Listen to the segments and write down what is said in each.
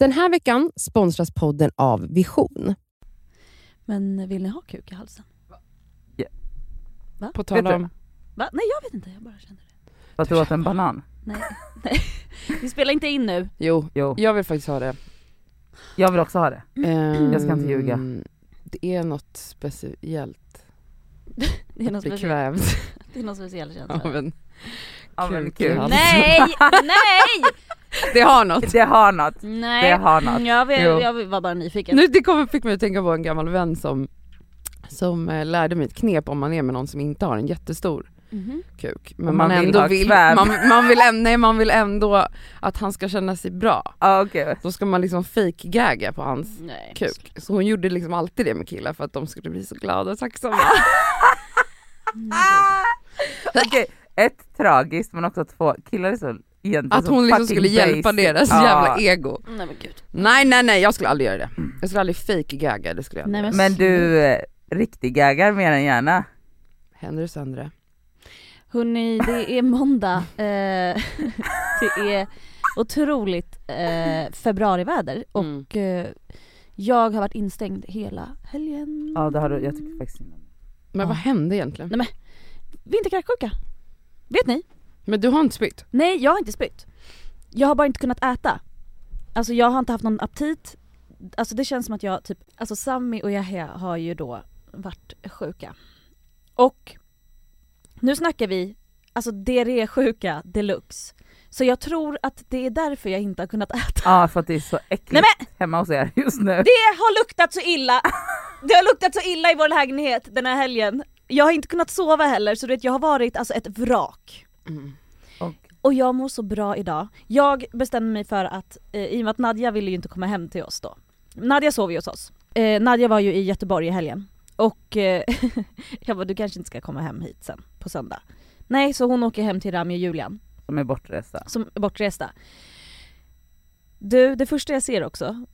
Den här veckan sponsras podden av Vision. Men vill ni ha kuk i halsen? På Vet tal du? om... Va? Nej jag vet inte, jag bara kände det. För att du åt en banan? Nej, nej. Vi spelar inte in nu. Jo, Jo, jag vill faktiskt ha det. jag vill också ha det. Ehm, ska inte ljuga. Det är något speciellt. Det är någon Bli speciell, kvävd det är någon speciell känsla. av en... Kuk i kul. halsen. Nej! Nej! Det har något. Det har något. Nej! Det har något. Jag, vet, Jo. jag var bara nyfiken. Nu, det kommer, fick mig att tänka på en gammal vän som, som eh, lärde mig ett knep om man är med någon som inte har en jättestor Mhm. kuk. Men man, man vill ändå vill, man, man, vill ändå, nej, man vill ändå att han ska känna sig bra. Ja okej. Då ska man liksom fake-gagga på hans Nej. kuk. Så hon gjorde liksom alltid det med killar för att de skulle bli så glada och tacksamma. Okej, ett tragiskt men också två killar är så egentligen Att hon liksom skulle hjälpa basic. deras Ja. jävla ego. Nej men gud. Nej nej nej jag skulle aldrig göra det. Jag skulle aldrig fake-gagga, det skulle jag Nej, men-. Men du, eh, riktig gaggar mer än gärna. Händer det söndre? Hörni, det är måndag. Eh, det är otroligt eh, februariväder och Mm. eh, jag har varit instängd hela helgen. Ja det har du, jag tycker faktiskt dig. Men Ja. vad hände egentligen? Vinterkräksjuka. Vet ni? Men du har inte spytt? Nej, jag har inte spytt. Jag har bara inte kunnat äta. Alltså jag har inte haft någon aptit. Alltså det känns som att jag typ, alltså Sammy och Yahya har ju då varit sjuka. Och nu snackar vi, alltså diarrésjuka deluxe. Så jag tror att det är därför jag inte har kunnat äta. Ja för att det är så äckligt Nej, hemma hos er just nu. Det har luktat så illa! Det har luktat så illa i vår lägenhet den här helgen. Jag har inte kunnat sova heller så du vet jag har varit alltså ett vrak. Mm. Och, Och jag mår så bra idag. Jag bestämde mig för att, eh, i och med att Nadja ville ju inte komma hem till oss då. Nadja sov ju hos oss. Eh, Nadja var ju i Göteborg i helgen. Och eh, jag bara, du kanske inte ska komma hem hit sen på söndag. Nej, så hon åker hem till Rami och Julian som är bortresta. som är bortresta. Du, det första jag ser också,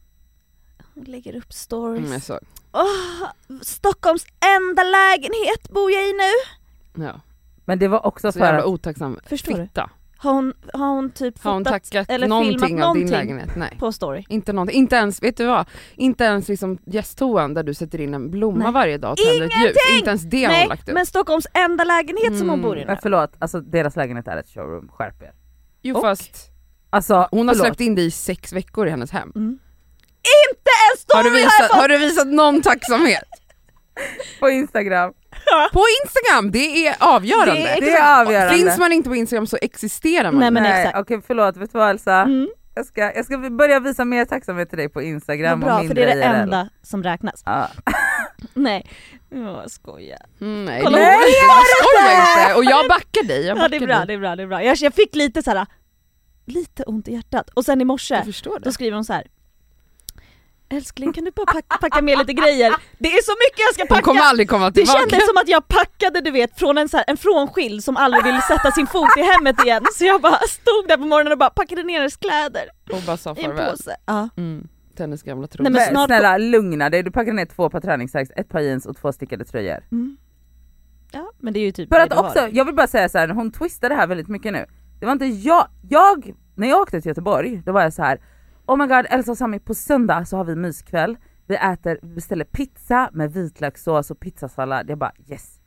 hon lägger upp stories. Mm, jag såg. Åh, Stockholms enda lägenhet bor jag i nu! Ja. Men det var också Så för jävla att, otacksam Förstår du? fitta. Har hon, har hon typ Har hon tackat eller någonting filmat av din lägenhet? Nej. på story? Inte någonting, inte ens, vet du vad? Inte ens liksom gästtoan där du sätter in en blomma Nej. varje dag och tänder ett ljus. Inte ens det har hon Nej, lagt upp. men Stockholms enda lägenhet som hon Mm. bor i nu. men förlåt, alltså deras lägenhet är ett showroom, skärp er. Jo och- fast Alltså hon har förlåt. släppt in dig i sex veckor i hennes hem. Mm. Inte en story Har du, har jag visat, fått! har du visat någon tacksamhet? på Instagram. På Instagram, det är avgörande. Det är Det är avgörande. Finns man inte på Instagram så existerar man Nej, men Nej, exakt. okej förlåt, vet du vad Elsa? Mm, Jag, ska, jag ska börja visa mer tacksamhet till dig på vad Instagram och bra, för mindre det är det IRL. enda som räknas. Ja. Nej, jag skojar. Mm, nej, Kolla, inte. jag skojar inte. Och jag backar dig. Jag Ja backar det är bra, dig. det är bra, det är bra. Jag, jag fick lite så här, lite ont i hjärtat. Och sen i morse, då skriver hon så här. Älskling kan du bara packa, packa med lite grejer? Det är så mycket jag ska Hon packa! kommer aldrig komma Det tillbaka. kändes som att jag packade du vet från en, så här, en frånskild som aldrig vill sätta sin fot i hemmet igen. Så jag bara stod där på morgonen och bara packade ner hennes kläder Och bara sa i en farväl. påse. Ja. Mm. Hennes gamla tro. Nej, men snart- snälla lugna dig, du packade ner två par träningstights, ett par jeans och två stickade tröjor. Mm. ja men det är ju typ För det att också, jag vill bara säga så här, hon twistade det här väldigt mycket nu. Det var inte jag, jag, när jag åkte till Göteborg, då var jag så här. Oh my god, Elsa och Sami på söndag så har vi myskväll. Vi äter, vi beställer pizza med vitlökssås och pizzasallad. Jag bara yes.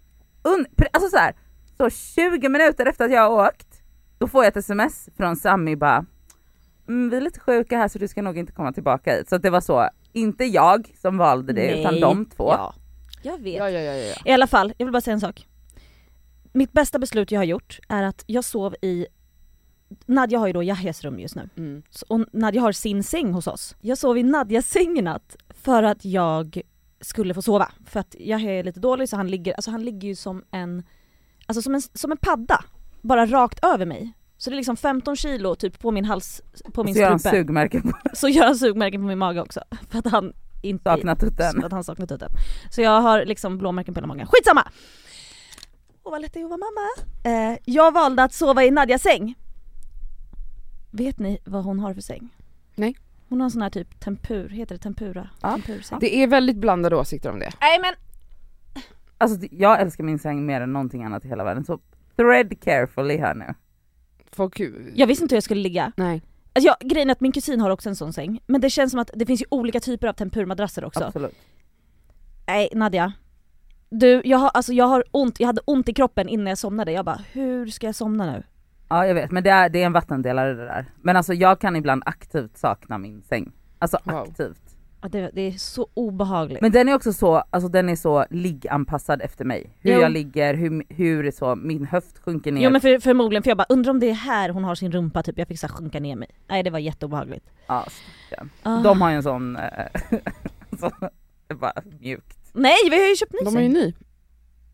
Un, alltså så här, så 20 minuter efter att jag har åkt, då får jag ett sms från Sami bara mm, vi är lite sjuka här så du ska nog inte komma tillbaka hit. Så att det var så, inte jag som valde det Nej. utan de två. Ja. Jag vet. Ja, ja, ja, ja. I alla fall, jag vill bara säga en sak. Mitt bästa beslut jag har gjort är att jag sov i Nadja har ju då Yahyas rum just nu. Mm. Så- Och Nadja har sin säng hos oss. Jag sov i Nadjas säng i natt för att jag skulle få sova. För att Yahya är lite dålig så han ligger, alltså han ligger ju som en, alltså som en, som en padda. Bara rakt över mig. Så det är liksom 15 kilo typ på min hals, på min så gör han strupe. sugmärken på Så gör han sugmärken på min mage också. För att han inte saknar tutten. för att han saknar tutten. Så jag har liksom blåmärken på hela magen. Skitsamma! Åh vad lätt det är att vara mamma. Eh, jag valde att sova i Nadjas säng. Vet ni vad hon har för säng? Nej. Hon har en sån här typ tempur, heter det tempura? Ja. Tempursäng. Det är väldigt blandade åsikter om det. Nej men Alltså jag älskar min säng mer än någonting annat i hela världen så thread carefully här nu. Folk... jag visste inte hur jag skulle ligga. Nej. Alltså jag, grejen är att min kusin har också en sån säng, men det känns som att det finns ju olika typer av tempurmadrasser också. Absolut. Nej Nadja. Du, jag har, alltså jag har ont, jag hade ont i kroppen innan jag somnade, jag bara hur ska jag somna nu? Ja jag vet men det är, det är en vattendelare det där. Men alltså jag kan ibland aktivt sakna min säng. Alltså Wow. aktivt. Ja, Det, det är så obehagligt. Men den är också så, alltså den är så ligganpassad efter mig. Hur Jo. jag ligger, hur, hur så, min höft sjunker ner. Jo men för, förmodligen, för jag bara undrar om det är här hon har sin rumpa typ, jag fick så här sjunka ner mig. Nej det var jätteobehagligt. Ja. Ah. De har ju en sån, eh, så, bara mjukt. Nej vi har ju köpt ny De är ju säng. ny.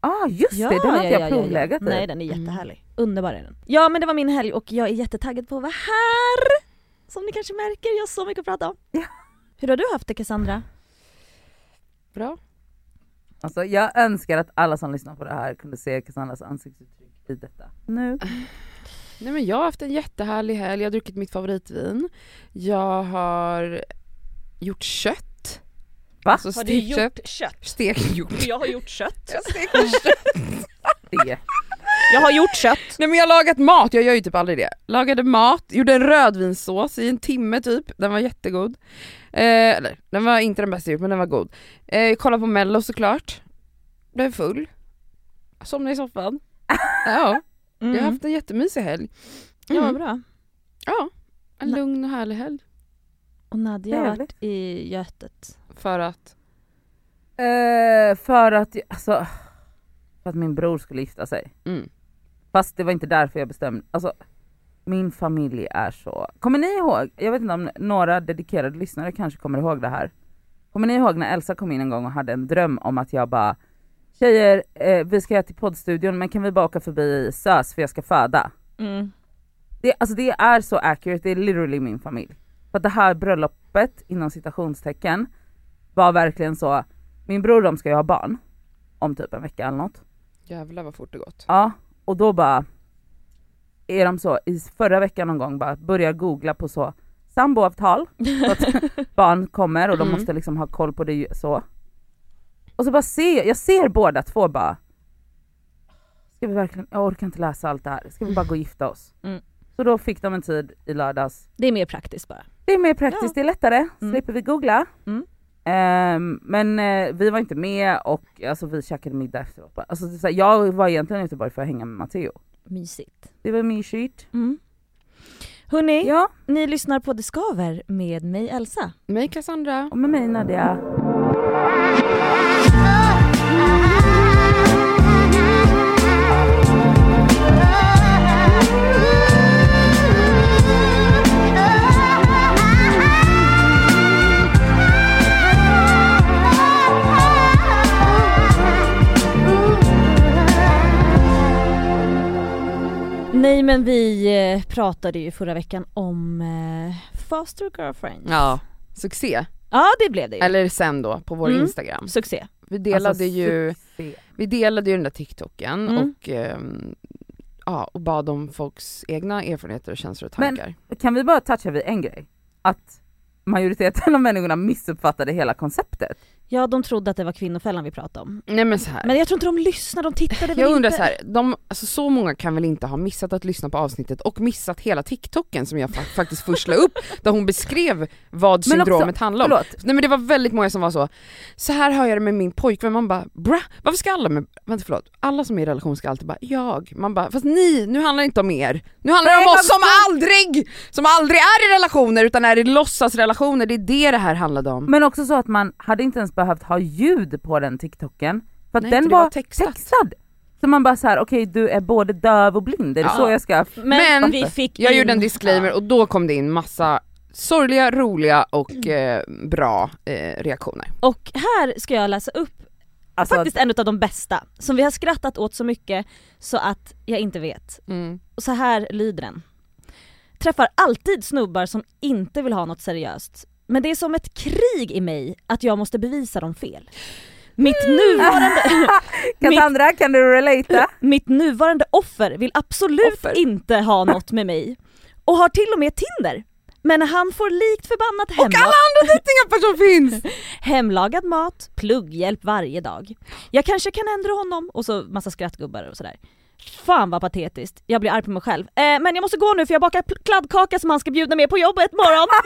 Ah, just det, den har inte jag provlegat i. Nej den är jättehärlig. Underbar är den. Ja men det var min helg och jag är jättetaggad på att vara här! Som ni kanske märker, jag har så mycket att prata om. Ja. Hur har du haft det Cassandra? Bra. Alltså jag önskar att alla som lyssnar på det här kunde se Cassandras ansiktsuttryck i detta. Nu. Nej men jag har haft en jättehärlig helg, jag har druckit mitt favoritvin. Jag har gjort kött. Va? Alltså Har du kött. gjort kött? Stekt gjort. Jag har gjort kött. Jag stekte kött. Det. Jag har gjort kött. Nej men jag har lagat mat, jag gör ju typ aldrig det. Lagade mat, gjorde en rödvinssås i en timme typ, den var jättegod. Eh, eller den var inte den bästa jag gjort men den var god. Eh, kollade på mello såklart. Blev full. Somnade i soffan. Ja, jag har haft en jättemysig helg. Ja, vad Mm. bra. Ja, en lugn och härlig helg. Och Nadja har varit i Götet. För att, Eh, för att, alltså, för att min bror skulle gifta sig. mm. Fast det var inte därför jag bestämde, alltså min familj är så, kommer ni ihåg, jag vet inte om några dedikerade lyssnare kanske kommer ihåg det här. Kommer ni ihåg när Elsa kom in en gång och hade en dröm om att jag bara Tjejer, eh, vi ska till poddstudion men kan vi bara åka förbi SÖS för jag ska föda? Mm. Det, alltså det är så accurate, det är literally min familj. För att det här bröllopet, inom citationstecken, var verkligen så, min bror och de ska ju ha barn om typ en vecka eller något. jävlar vad fort det gått. Ja, och då bara är de så, i förra veckan någon gång bara börjar googla på så samboavtal, så att barn kommer och de Mm. måste liksom ha koll på det så. Och så bara ser jag, jag ser båda två bara, ska vi verkligen, jag orkar inte läsa allt det här, ska vi bara gå och gifta oss? Mm. Så då fick de en tid i lördags. Det är mer praktiskt bara. Det är mer praktiskt, Ja. det är lättare, Mm. slipper vi googla. Mm. Ehm, men eh, vi var inte med och alltså, vi käkade middag efteråt. Alltså, så här, jag var egentligen ute bara för att hänga med Matteo. Mysigt. Det var mysigt. Mm. Hörni, Ja, ni lyssnar på Det Skaver med mig Elsa. Mig Cassandra. och med mig Nadia. Pratade ju förra veckan om eh, Foster Girlfriend. Ja, succé. Ja det blev det ju. Eller sen då på vår Mm. Instagram. Succé. Vi delade Alltså, ju, succé. vi delade ju den där TikToken Mm. och, ehm, ja, och bad om folks egna erfarenheter och känslor och Men- tankar. Kan vi bara toucha vid en grej? Att majoriteten av människorna missuppfattade hela konceptet. Ja de trodde att det var kvinnofällan vi pratade om. Nej men så här. Men jag tror inte de lyssnade, de tittade väl Jag undrar inte. så här, de, alltså så många kan väl inte ha missat att lyssna på avsnittet och missat hela TikToken som jag fa- faktiskt först la upp, där hon beskrev vad Men också, syndromet handlar om. Förlåt, Nej men det var väldigt många som var så, så här har jag det med min pojkvän, man bara bra, varför ska alla med, vänta förlåt, alla som är i relation ska alltid bara jag, man bara fast ni, nu handlar det inte om er, nu handlar det om oss som aldrig, som aldrig är i relationer utan är i låtsasrelationer, det är det det här handlade om. men också så att man hade inte ens behövt ha ljud på den TikToken. För att Nej, den var, var textad. Så man bara så här: okej du är både döv och blind, är det Ja. så jag ska... Men, Men vi fick Jag in- gjorde en disclaimer och då kom det in massa sorgliga, roliga och eh, bra eh, reaktioner. Och här ska jag läsa upp Alltså, faktiskt en av de bästa, som vi har skrattat åt så mycket så att jag inte vet. Mm. Och så här lyder den. Träffar alltid snubbar som inte vill ha något seriöst. Men det är som ett krig i mig att jag måste bevisa dem fel. Mitt nuvarande, mitt, Cassandra kan du relata? mitt nuvarande offer vill absolut Offer. inte ha något med mig. Och har till och med Tinder. Men han får likt förbannat Och hemma alla andra dejtingappar som finns! hemlagad mat, plugghjälp varje dag. Jag kanske kan ändra honom och så massa skrattgubbar och sådär. Fan vad patetiskt, jag blir arg på mig själv. Eh, men jag måste gå nu för jag bakar kladdkaka som han ska bjuda med på jobbet imorgon.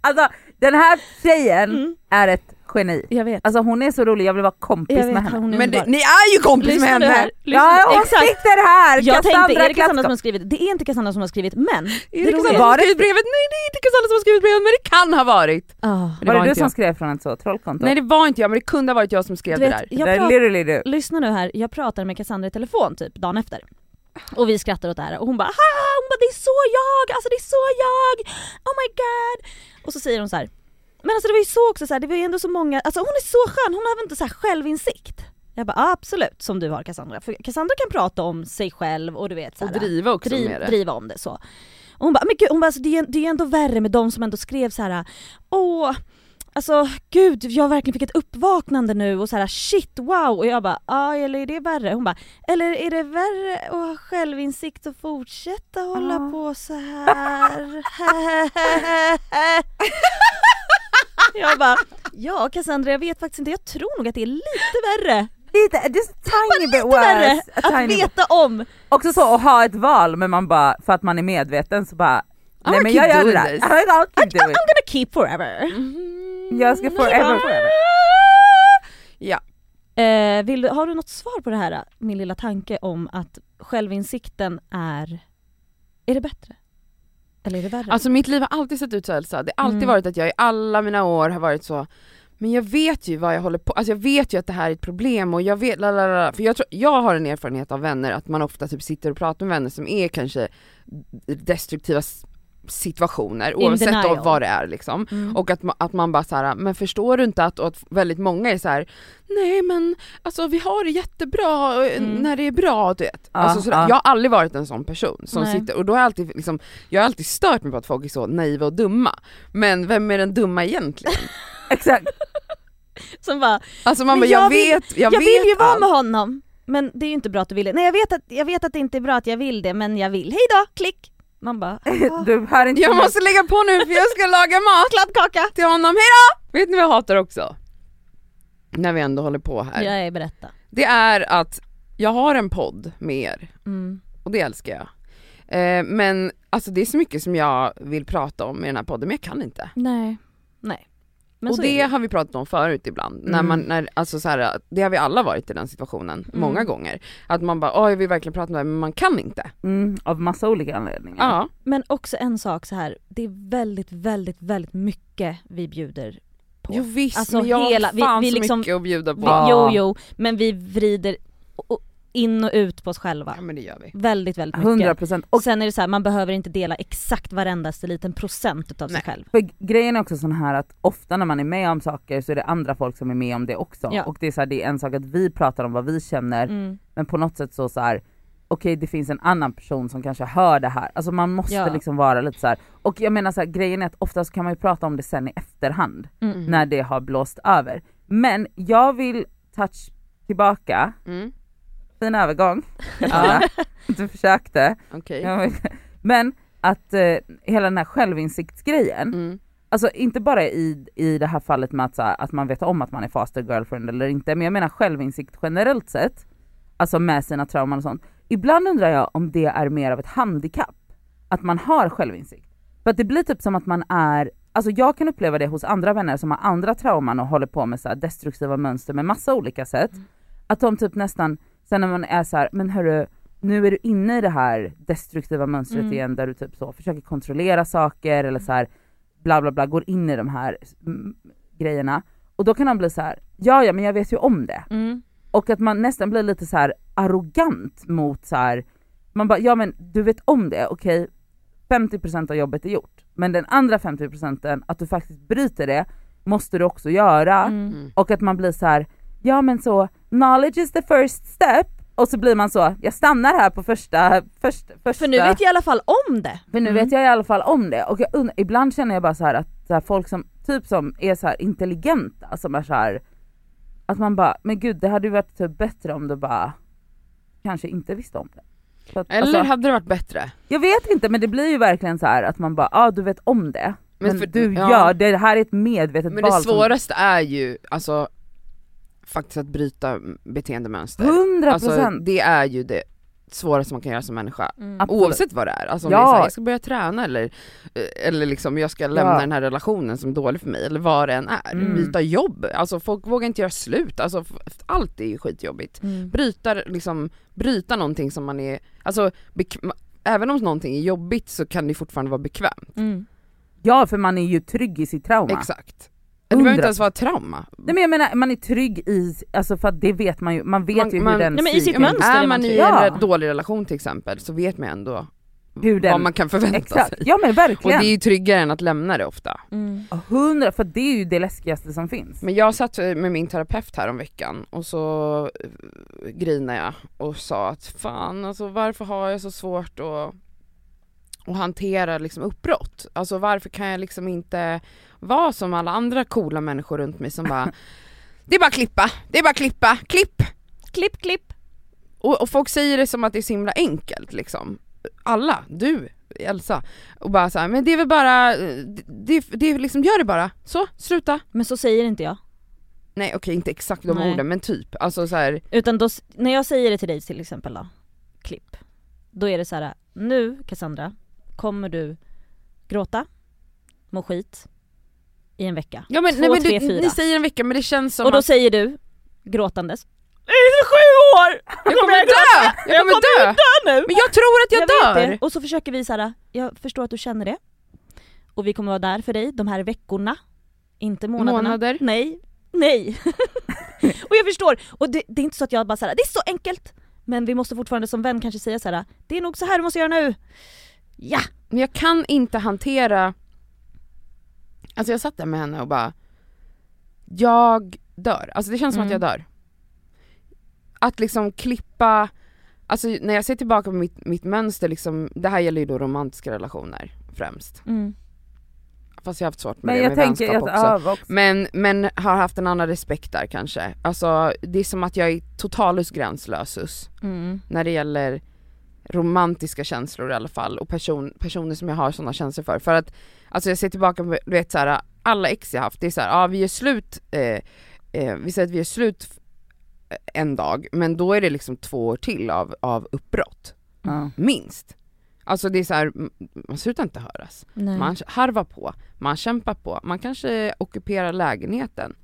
Alltså den här tjejen Mm. är ett geni. Jag vet. Alltså hon är så rolig, jag vill vara kompis Jag vet med henne. Men det, underbar. ni är ju kompis Lyssna med nu henne! här. Lyssna, Ja hon exakt. sitter här! Jag tänkte, är det Cassandra som har skrivit? Det är inte Cassandra som har skrivit, men... Är det Cassandra som Var har det- skrivit brevet? Nej det är inte Cassandra som har skrivit brevet men det kan ha varit! Ah. Men Var det du som jag. skrev från ett så trollkonto? Nej det var inte jag men det kunde ha varit jag som skrev Du det vet, där. jag det literally du. lyssna nu här, jag pratar med Cassandra i telefon typ dagen efter. Och vi skrattar åt det här och hon bara Haha! hon bara det är så jag, alltså det är så jag, oh my god. Och så säger hon så här. Men alltså det var ju så också så här, det var ju ändå så många, alltså hon är så skön, hon har väl inte så här självinsikt? Jag bara absolut som du har Cassandra, för Cassandra kan prata om sig själv och du vet så Och driva också driv, med det. driva om det så. Och hon bara, men gud, hon bara alltså, det, är, det är ändå värre med de som ändå skrev så här. åh, alltså gud jag verkligen fick ett uppvaknande nu och så här shit wow och jag bara, ja eller är det värre? Hon bara, eller är det värre att ha självinsikt och fortsätta hålla Ja. på så här? jag bara, ja Cassandra jag vet faktiskt inte, jag tror nog att det är lite värre. Lite, just a tiny bit Lite värre worse. A att tiny bit. veta om. Också så att ha ett val men man bara, för att man är medveten så bara I'm Nej men jag gör det där. I'll keep I'm doing it. gonna keep forever. Mm. Jag ska forever forever. Ja. Eh, vill du, har du något svar på det här, min lilla tanke om att självinsikten är, är det bättre? Eller är det värre? Alltså mitt liv har alltid sett ut så Elsa, det har alltid Mm. varit att jag i alla mina år har varit så men jag vet ju vad jag håller på, alltså jag vet ju att det här är ett problem och jag vet, lalala. för jag, tror, jag har en erfarenhet av vänner att man ofta typ sitter och pratar med vänner som är kanske destruktiva situationer oavsett av vad det är liksom. Mm. Och att, att man bara såhär, men förstår du inte att, och att väldigt många är så här: nej men alltså vi har det jättebra eh, Mm. när det är bra du vet. Ja, alltså, sådär. ja. Jag har aldrig varit en sån person som Nej. sitter, och då har jag alltid liksom, jag har alltid stört mig på att folk är så naiva och dumma. Men vem är den dumma egentligen? Exakt. Som bara, Alltså man bara, jag, jag vet, jag, jag, vet vill ju vara med honom, men det är ju inte bra att du vill det. Nej jag vet att, jag vet att det inte är bra att jag vill det, men jag vill. Hej då, klick! Man bara, "Ah, Du hör inte Jag måste lägga på nu för jag ska laga mat kladdkaka! till honom, hejdå! Vet ni vad jag hatar också? När vi ändå håller på här. Jag är berätta. Det är att jag har en podd med er Mm. och det älskar jag. Eh, men alltså det är så mycket som jag vill prata om i den här podden men jag kan inte. Nej, nej. Men och det det. har vi pratat om förut ibland, när Mm. man, när, alltså så här, det har vi alla varit i den situationen Mm. många gånger. Att man bara, åh jag vill verkligen prata om det här men man kan inte. Mm, av massa olika anledningar. Ja. Men också en sak så här. det är väldigt, väldigt, väldigt mycket vi bjuder på. Jo visst, Alltså men jag hela- har vi- fan vi så liksom- mycket att bjuda på. Vi. Jo, jo, men vi vrider o- in och ut på oss själva. Ja men det gör vi. Väldigt, väldigt mycket. 100 procent. Och sen är det så här, man behöver inte dela exakt varendaste liten procent utav sig själv. För grejen är också sån här att ofta när man är med om saker så är det andra folk som är med om det också. Ja. Och det är, så här, det är en sak att vi pratar om vad vi känner Mm. men på något sätt så, så här. okej det finns en annan person som kanske hör det här. Alltså man måste Ja. liksom vara lite så här. och jag menar så här, grejen är att oftast kan man ju prata om det sen i efterhand Mm. när det har blåst över. Men jag vill touch tillbaka, Mm. Fin övergång, ja. du försökte. Ja, men- att eh, hela den här självinsiktsgrejen, Mm. alltså inte bara i, i det här fallet med att, här, att man vet om att man är faster girlfriend eller inte, men jag menar självinsikt generellt sett, alltså med sina trauman och sånt. Ibland undrar jag om det är mer av ett handikapp, att man har självinsikt. För att det blir typ som att man är, alltså jag kan uppleva det hos andra vänner som har andra trauman och håller på med så här destruktiva mönster med massa olika sätt. Att de typ nästan, sen när man är så här, men hörru, nu är du inne i det här destruktiva mönstret Mm. igen där du typ så försöker kontrollera saker eller så här bla bla bla, går in i de här mm, grejerna. Och då kan han bli så här, ja ja men jag vet ju om det. Mm. Och att man nästan blir lite så här arrogant mot så här. man bara, ja men du vet om det, okej 50% av jobbet är gjort. Men den andra 50% att du faktiskt bryter det, måste du också göra. Mm. Mm. Och att man blir så här, ja men så, knowledge is the first step. Och så blir man så, jag stannar här på första, först, första För nu vet jag i alla fall om det. för nu Mm. vet jag i alla fall om det. Och jag und- ibland känner jag bara så här att så här, folk som, typ som är så här intelligenta, som är så här, att man bara, men gud det hade ju varit typ bättre om du bara kanske inte visste om det. Att, Eller alltså, hade det varit bättre? jag vet inte men det blir ju verkligen så här att man bara, ja ah, du vet om det. Men, Men för- du ja. gör det, här är ett medvetet Men val. det som- svåraste är ju, alltså faktiskt att bryta beteendemönster. 100%! Alltså det är ju det svåraste man kan göra som människa. Mm. Oavsett vad det är, alltså om Ja. det är så här, jag ska börja träna eller, eh, eller liksom jag ska lämna Ja. den här relationen som är dålig för mig eller vad det än är. Mm. Byta jobb, alltså folk vågar inte göra slut, alltså allt är ju skitjobbigt. Mm. Bryta, liksom, bryta någonting som man är, alltså bek- även om någonting är jobbigt så kan det fortfarande vara bekvämt. Mm. Ja för man är ju trygg i sitt trauma. Exakt. Det behöver inte ens vara trauma. Nej men jag menar man är trygg i, alltså för att det vet man ju, man vet Man- ju hur man- den Nej, men i sitt mönster är man i en Ja. dålig relation till exempel så vet man ändå hur den, vad man kan förvänta exakt. sig. Ja men Och verkligen. det är ju tryggare än att lämna det ofta. Mm. Hundra, för det är ju det läskigaste som finns. Men jag satt med min terapeut här om veckan och så eh, grinade jag och sa att fan alltså varför har jag så svårt att, att hantera liksom uppbrott? Alltså varför kan jag liksom inte vara som alla andra coola människor runt mig som bara Det är bara klippa, det är bara klippa, klipp! Klipp, klipp. Och, och folk säger det som att det är så himla enkelt liksom. Alla, du, Elsa. Och bara så här, men det är väl bara, det, det är liksom, gör det bara. Så, sluta. Men så säger inte jag. Nej okej inte exakt de Nej. orden men typ, alltså så här, Utan då, när jag säger det till dig till exempel då, klipp. Då är det så här: nu Cassandra, kommer du gråta, må skit i en vecka. Ja men, Två, nej, men tre, du, fyra. ni säger en vecka men det känns som Och då att säger du, gråtandes, det är sju år! jag kommer dö! Jag kommer dö! nu! Men jag tror att jag, vet dör! Och så försöker vi så här. jag förstår att du känner det. Och vi kommer vara där för dig de här veckorna. Inte månaderna. Månader. Nej. Nej. och jag förstår. Och det, det är inte så att jag bara såhär, det är så enkelt! Men vi måste fortfarande som vän kanske säga så här: det är nog så här du måste göra nu. Ja! Men jag kan inte hantera, alltså jag satt där med henne och bara, jag dör. Alltså det känns som Mm. att jag dör. Att liksom klippa, alltså när jag ser tillbaka på mitt, mitt mönster liksom, det här gäller ju då romantiska relationer främst. Mm. Fast jag har haft svårt med Men det jag med tänker vänskap att, också. också. Men, men har haft en annan respekt där kanske. Alltså det är som att jag är totalus gränslösus Mm. när det gäller romantiska känslor i alla fall och person, personer som jag har sådana känslor för. För att, alltså jag ser tillbaka på, du vet såhär, alla ex jag haft, det är såhär, ja vi gör slut, eh, eh, vi säger att vi gör slut f- en dag, men då är det liksom två år till av, av uppbrott. Ja. Minst. Alltså det är såhär, man slutar inte höras. Nej. Man harvar på, man kämpar på, man kanske ockuperar lägenheten.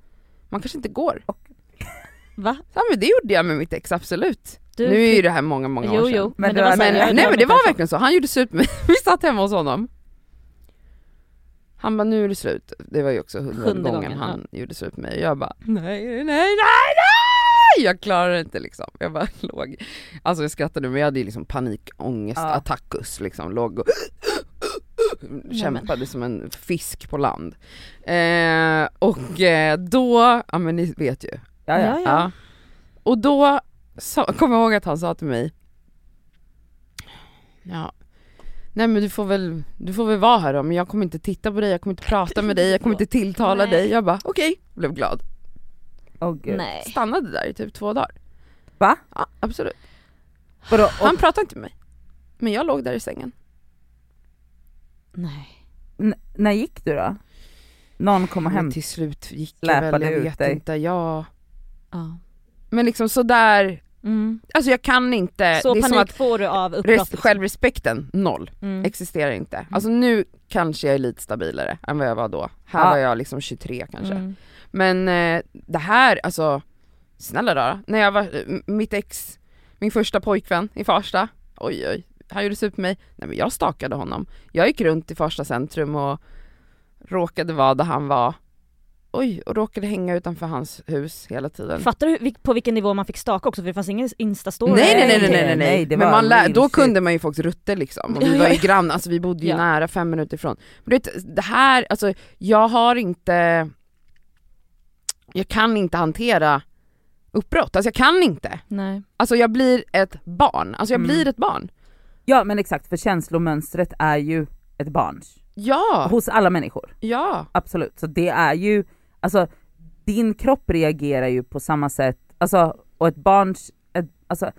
Man kanske inte går. Va? Ja men det gjorde jag med mitt ex, absolut. Du, nu är ju det här många, många jo, år sedan. jo, men, Men det var Men, nej men det var verkligen så, han gjorde slut med Vi satt hemma hos honom. Han bara nu är det slut, det var ju också Sjunde gången gången, han gjorde slut med mig. Jag bara nej, nej, nej, nej! Jag klarar det inte liksom. Jag bara låg, alltså jag skrattade men jag hade ju liksom panikångest, Ja. liksom, låg och kämpade som en fisk på land. Eh, och eh, då, ja men ni vet ju, Ja, ja. Ja. Och då sa, kom jag ihåg att han sa till mig Ja Nej men du får väl, du får väl vara här då men jag kommer inte titta på dig, jag kommer inte prata med dig, jag kommer inte tilltala Nej. dig. Jag bara okej, blev glad. Gud. Nej. Stannade där i typ två dagar. Va? Ja absolut. Vadå? Och, Han pratade inte med mig. Men jag låg där i sängen. Nej. n- när gick du då? Någon kom och Men hem? till slut gick jag väl, jag vet dig. inte, ja. Ja. Men liksom sådär, Mm. alltså jag kan inte, Så det är som panik att får du av uppbrott? självrespekten, noll. Mm. existerar inte. Alltså nu kanske jag är lite stabilare än vad jag var då. Här Ja. var jag liksom 23 kanske. Mm. Men eh, det här, alltså snälla då, när jag var, m- mitt ex, min första pojkvän i Farsta, oj oj, han gjorde slut på mig. Nej men jag stakade honom. Jag gick runt i Farsta centrum och råkade vara där han var. Oj, och råkade hänga utanför hans hus hela tiden. Fattar du på vilken nivå man fick staka också? För det fanns ingen instastory. Nej nej nej nej Nej, nej, nej, nej, Men man lä- real då kunde man ju folks rutter liksom, och vi var ju grannar, alltså vi bodde ju Ja. nära fem minuter ifrån. Men du vet, det här, alltså jag har inte, jag kan inte hantera uppbrott, alltså jag kan inte. Nej. Alltså jag blir ett barn, alltså jag Mm. blir ett barn. Ja men exakt, för känslomönstret är ju ett barns. Ja, Hos alla människor, ja. absolut. Så det är ju, alltså din kropp reagerar ju på samma sätt, alltså och ett barns, ett, alltså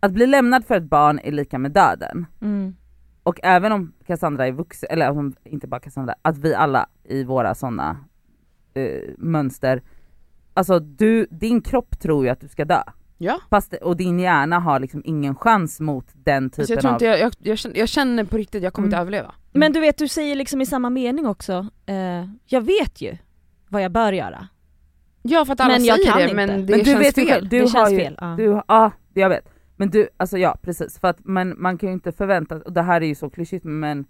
att bli lämnad för ett barn är lika med döden. Mm. Och även om Cassandra är vuxen, eller om, inte bara Cassandra, att vi alla i våra sådana eh, mönster alltså du, din kropp tror ju att du ska dö. Ja. Fast, och din hjärna har liksom ingen chans mot den typen Alltså jag tror av... inte jag, jag, jag, känner, jag känner på riktigt att jag kommer Mm. inte överleva. Men du vet, du säger liksom i samma mening också, eh, jag vet ju vad jag bör göra. Ja för att alla Men jag säger kan det inte. men det Men du känns vet fel. du det känns ju, fel. Ja. Du, ja, jag vet. Men du, alltså ja precis, för att men man kan ju inte förvänta och det här är ju så klyschigt men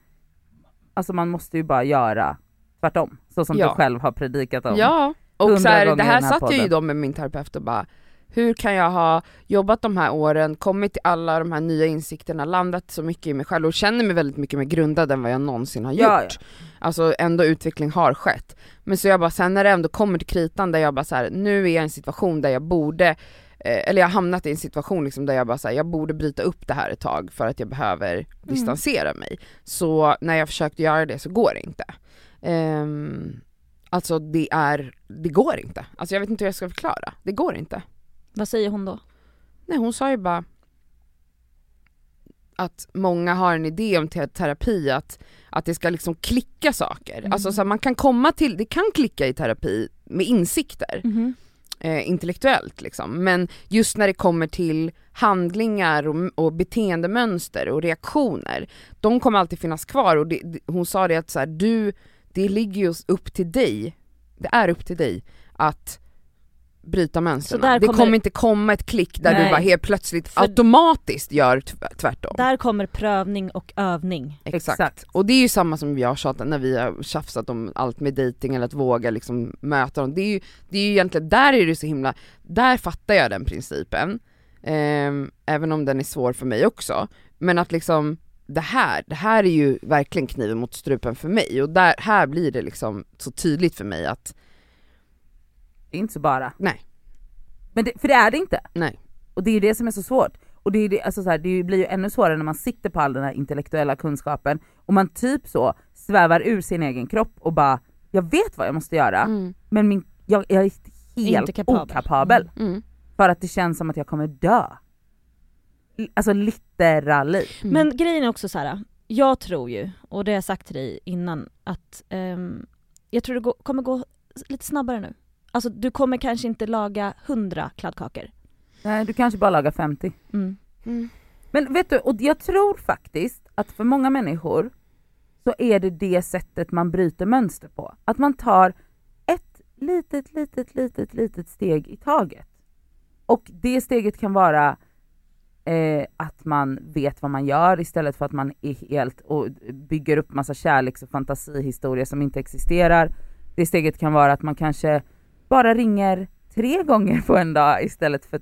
alltså man måste ju bara göra tvärtom, så som Ja. du själv har predikat om. Ja, och så här, det här här satt jag ju podden. då med min terapeut och bara hur kan jag ha jobbat de här åren, kommit till alla de här nya insikterna, landat så mycket i mig själv och känner mig väldigt mycket mer grundad än vad jag någonsin har gjort. Ja, ja. Alltså ändå utveckling har skett. Men så jag bara, sen när det ändå kommer till kritan där jag bara så här, nu är jag i en situation där jag borde, eh, eller jag har hamnat i en situation liksom där jag bara så här, jag borde bryta upp det här ett tag för att jag behöver distansera mig. Så när jag försökte göra det så går det inte. Ehm, alltså det är, det går inte. Alltså jag vet inte hur jag ska förklara, det går inte. Vad säger hon då? Nej hon sa ju bara att många har en idé om te- terapi att, att det ska liksom klicka saker. Mm. Alltså så här, man kan komma till, det kan klicka i terapi med insikter, eh, intellektuellt liksom. Men just när det kommer till handlingar och, och beteendemönster och reaktioner, de kommer alltid finnas kvar och det, det, hon sa det att så här, du, det ligger ju upp till dig, det är upp till dig att bryta mönstren. Det kommer- inte komma ett klick där Nej. du bara helt plötsligt För- automatiskt gör tv- tvärtom. Där kommer prövning och övning. Exakt. Exakt. Och det är ju samma som jag har tjatat när vi har tjafsat om allt med dating eller att våga liksom möta dem. Det är ju, det är ju egentligen, där är det så himla, där fattar jag den principen. Ehm, även om den är svår för mig också. Men att liksom, det här, det här är ju verkligen kniven mot strupen för mig och där, här blir det liksom så tydligt för mig att Det är inte så bara. Nej. Men det, för det är det inte. nej, Och det är ju det som är så svårt. Och det, är det, alltså så här, det blir ju ännu svårare när man sitter på all den här intellektuella kunskapen och man typ så svävar ur sin egen kropp och bara, jag vet vad jag måste göra mm, men min, jag, jag är helt Inte kapabel. okapabel mm, för att det känns som att jag kommer dö. Alltså literally. mm. Men grejen är också så här. jag tror ju, och det har jag sagt till dig innan, att ehm, jag tror det går, kommer gå lite snabbare nu. Alltså du kommer kanske inte laga 100 kladdkakor. Nej du kanske bara lagar 50. Mm. Mm. Men vet du, och jag tror faktiskt att för många människor så är det det sättet man bryter mönster på. Att man tar ett litet, litet, litet, litet steg i taget. Och det steget kan vara eh, att man vet vad man gör istället för att man är helt och bygger upp massa kärleks och fantasihistorier som inte existerar. Det steget kan vara att man kanske bara ringer tre gånger på en dag istället för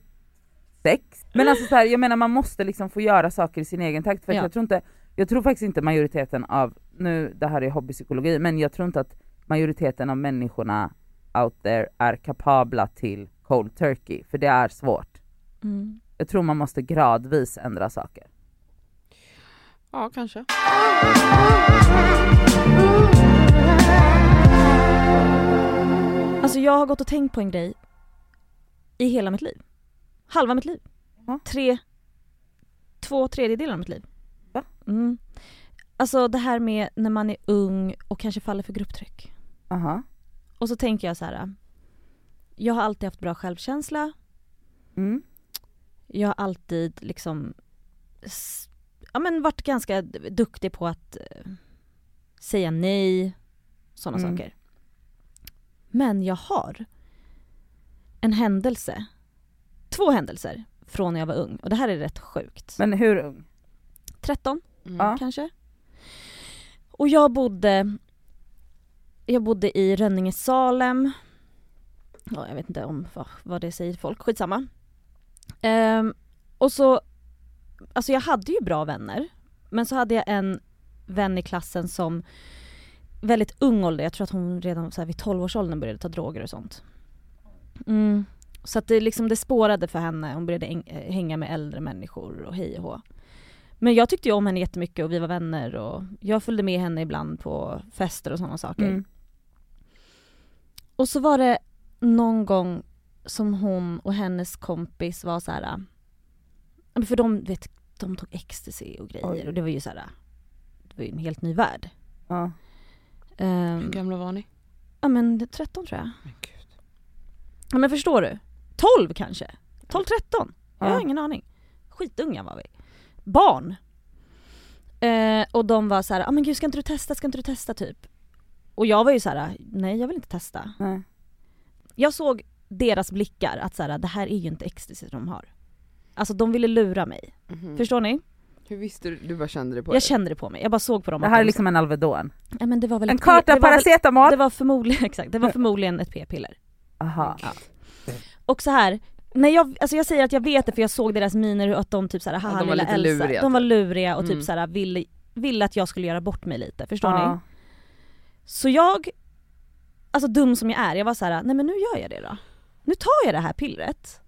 sex. Men alltså så här, jag menar man måste liksom få göra saker i sin egen takt för Ja. jag tror inte, jag tror faktiskt inte majoriteten av, nu det här är hobbypsykologi, men jag tror inte att majoriteten av människorna out there är kapabla till cold turkey, för det är svårt. Mm. Jag tror man måste gradvis ändra saker. Ja kanske. Alltså jag har gått och tänkt på en grej i hela mitt liv. Halva mitt liv. Tre, två tredjedelar av mitt liv. Va? Mm. Alltså det här med när man är ung och kanske faller för grupptryck. Aha. Och så tänker jag så här. Jag har alltid haft bra självkänsla. Mm. Jag har alltid liksom ja, men varit ganska duktig på att eh, säga nej, sådana Mm. saker. Men jag har en händelse, två händelser från när jag var ung och det här är rätt sjukt. Men hur ung? 13 Mm. Kanske. Och jag bodde, jag bodde i Rönninge Salem. Ja, jag vet inte om vad, vad det säger folk, skitsamma. Ehm, och så, alltså jag hade ju bra vänner. Men så hade jag en vän i klassen som väldigt ung ålder, jag tror att hon redan så här vid 12-årsåldern började ta droger och sånt. Mm. Så att det, liksom, det spårade för henne, hon började äng- hänga med äldre människor och hej och hå. Men jag tyckte ju om henne jättemycket och vi var vänner och jag följde med henne ibland på fester och sådana saker. Mm. Och så var det någon gång som hon och hennes kompis var så här. För de, vet, de tog ecstasy och grejer Oj. och det var ju så här. Det var ju en helt ny värld. Ja. Ehm, Hur gamla var ni? ja men 13 tror jag. Men gud. Ja men förstår du? 12 kanske? 12-13? Jag har Ja. ingen aning. Skitunga var vi. Barn. Eh, och de var så här, ah, men gud ska inte du testa, ska inte du testa typ? Och jag var ju så här, nej jag vill inte testa. Nej. Jag såg deras blickar att så här, det här är ju inte ecstasy de har. Alltså de ville lura mig. Mhm. Förstår ni? Hur visste du, du bara kände det på Jag dig? kände det på mig, jag bara såg på dem Det att här är de- liksom en Alvedon. ja, men det var väl En ett karta det var, väl, paracetamol. det var förmodligen, exakt, det var förmodligen ett p-piller. Aha. Och så här, när jag, alltså jag säger att jag vet det för jag såg deras miner att de typ såhär, haha de var lilla lite Elsa. luriga, de var typ. luriga och typ Mm. såhär ville, ville att jag skulle göra bort mig lite, förstår ni? Ja. Så jag, alltså dum som jag är, jag var så här: nej men nu gör jag det då. Nu tar jag det här pillret.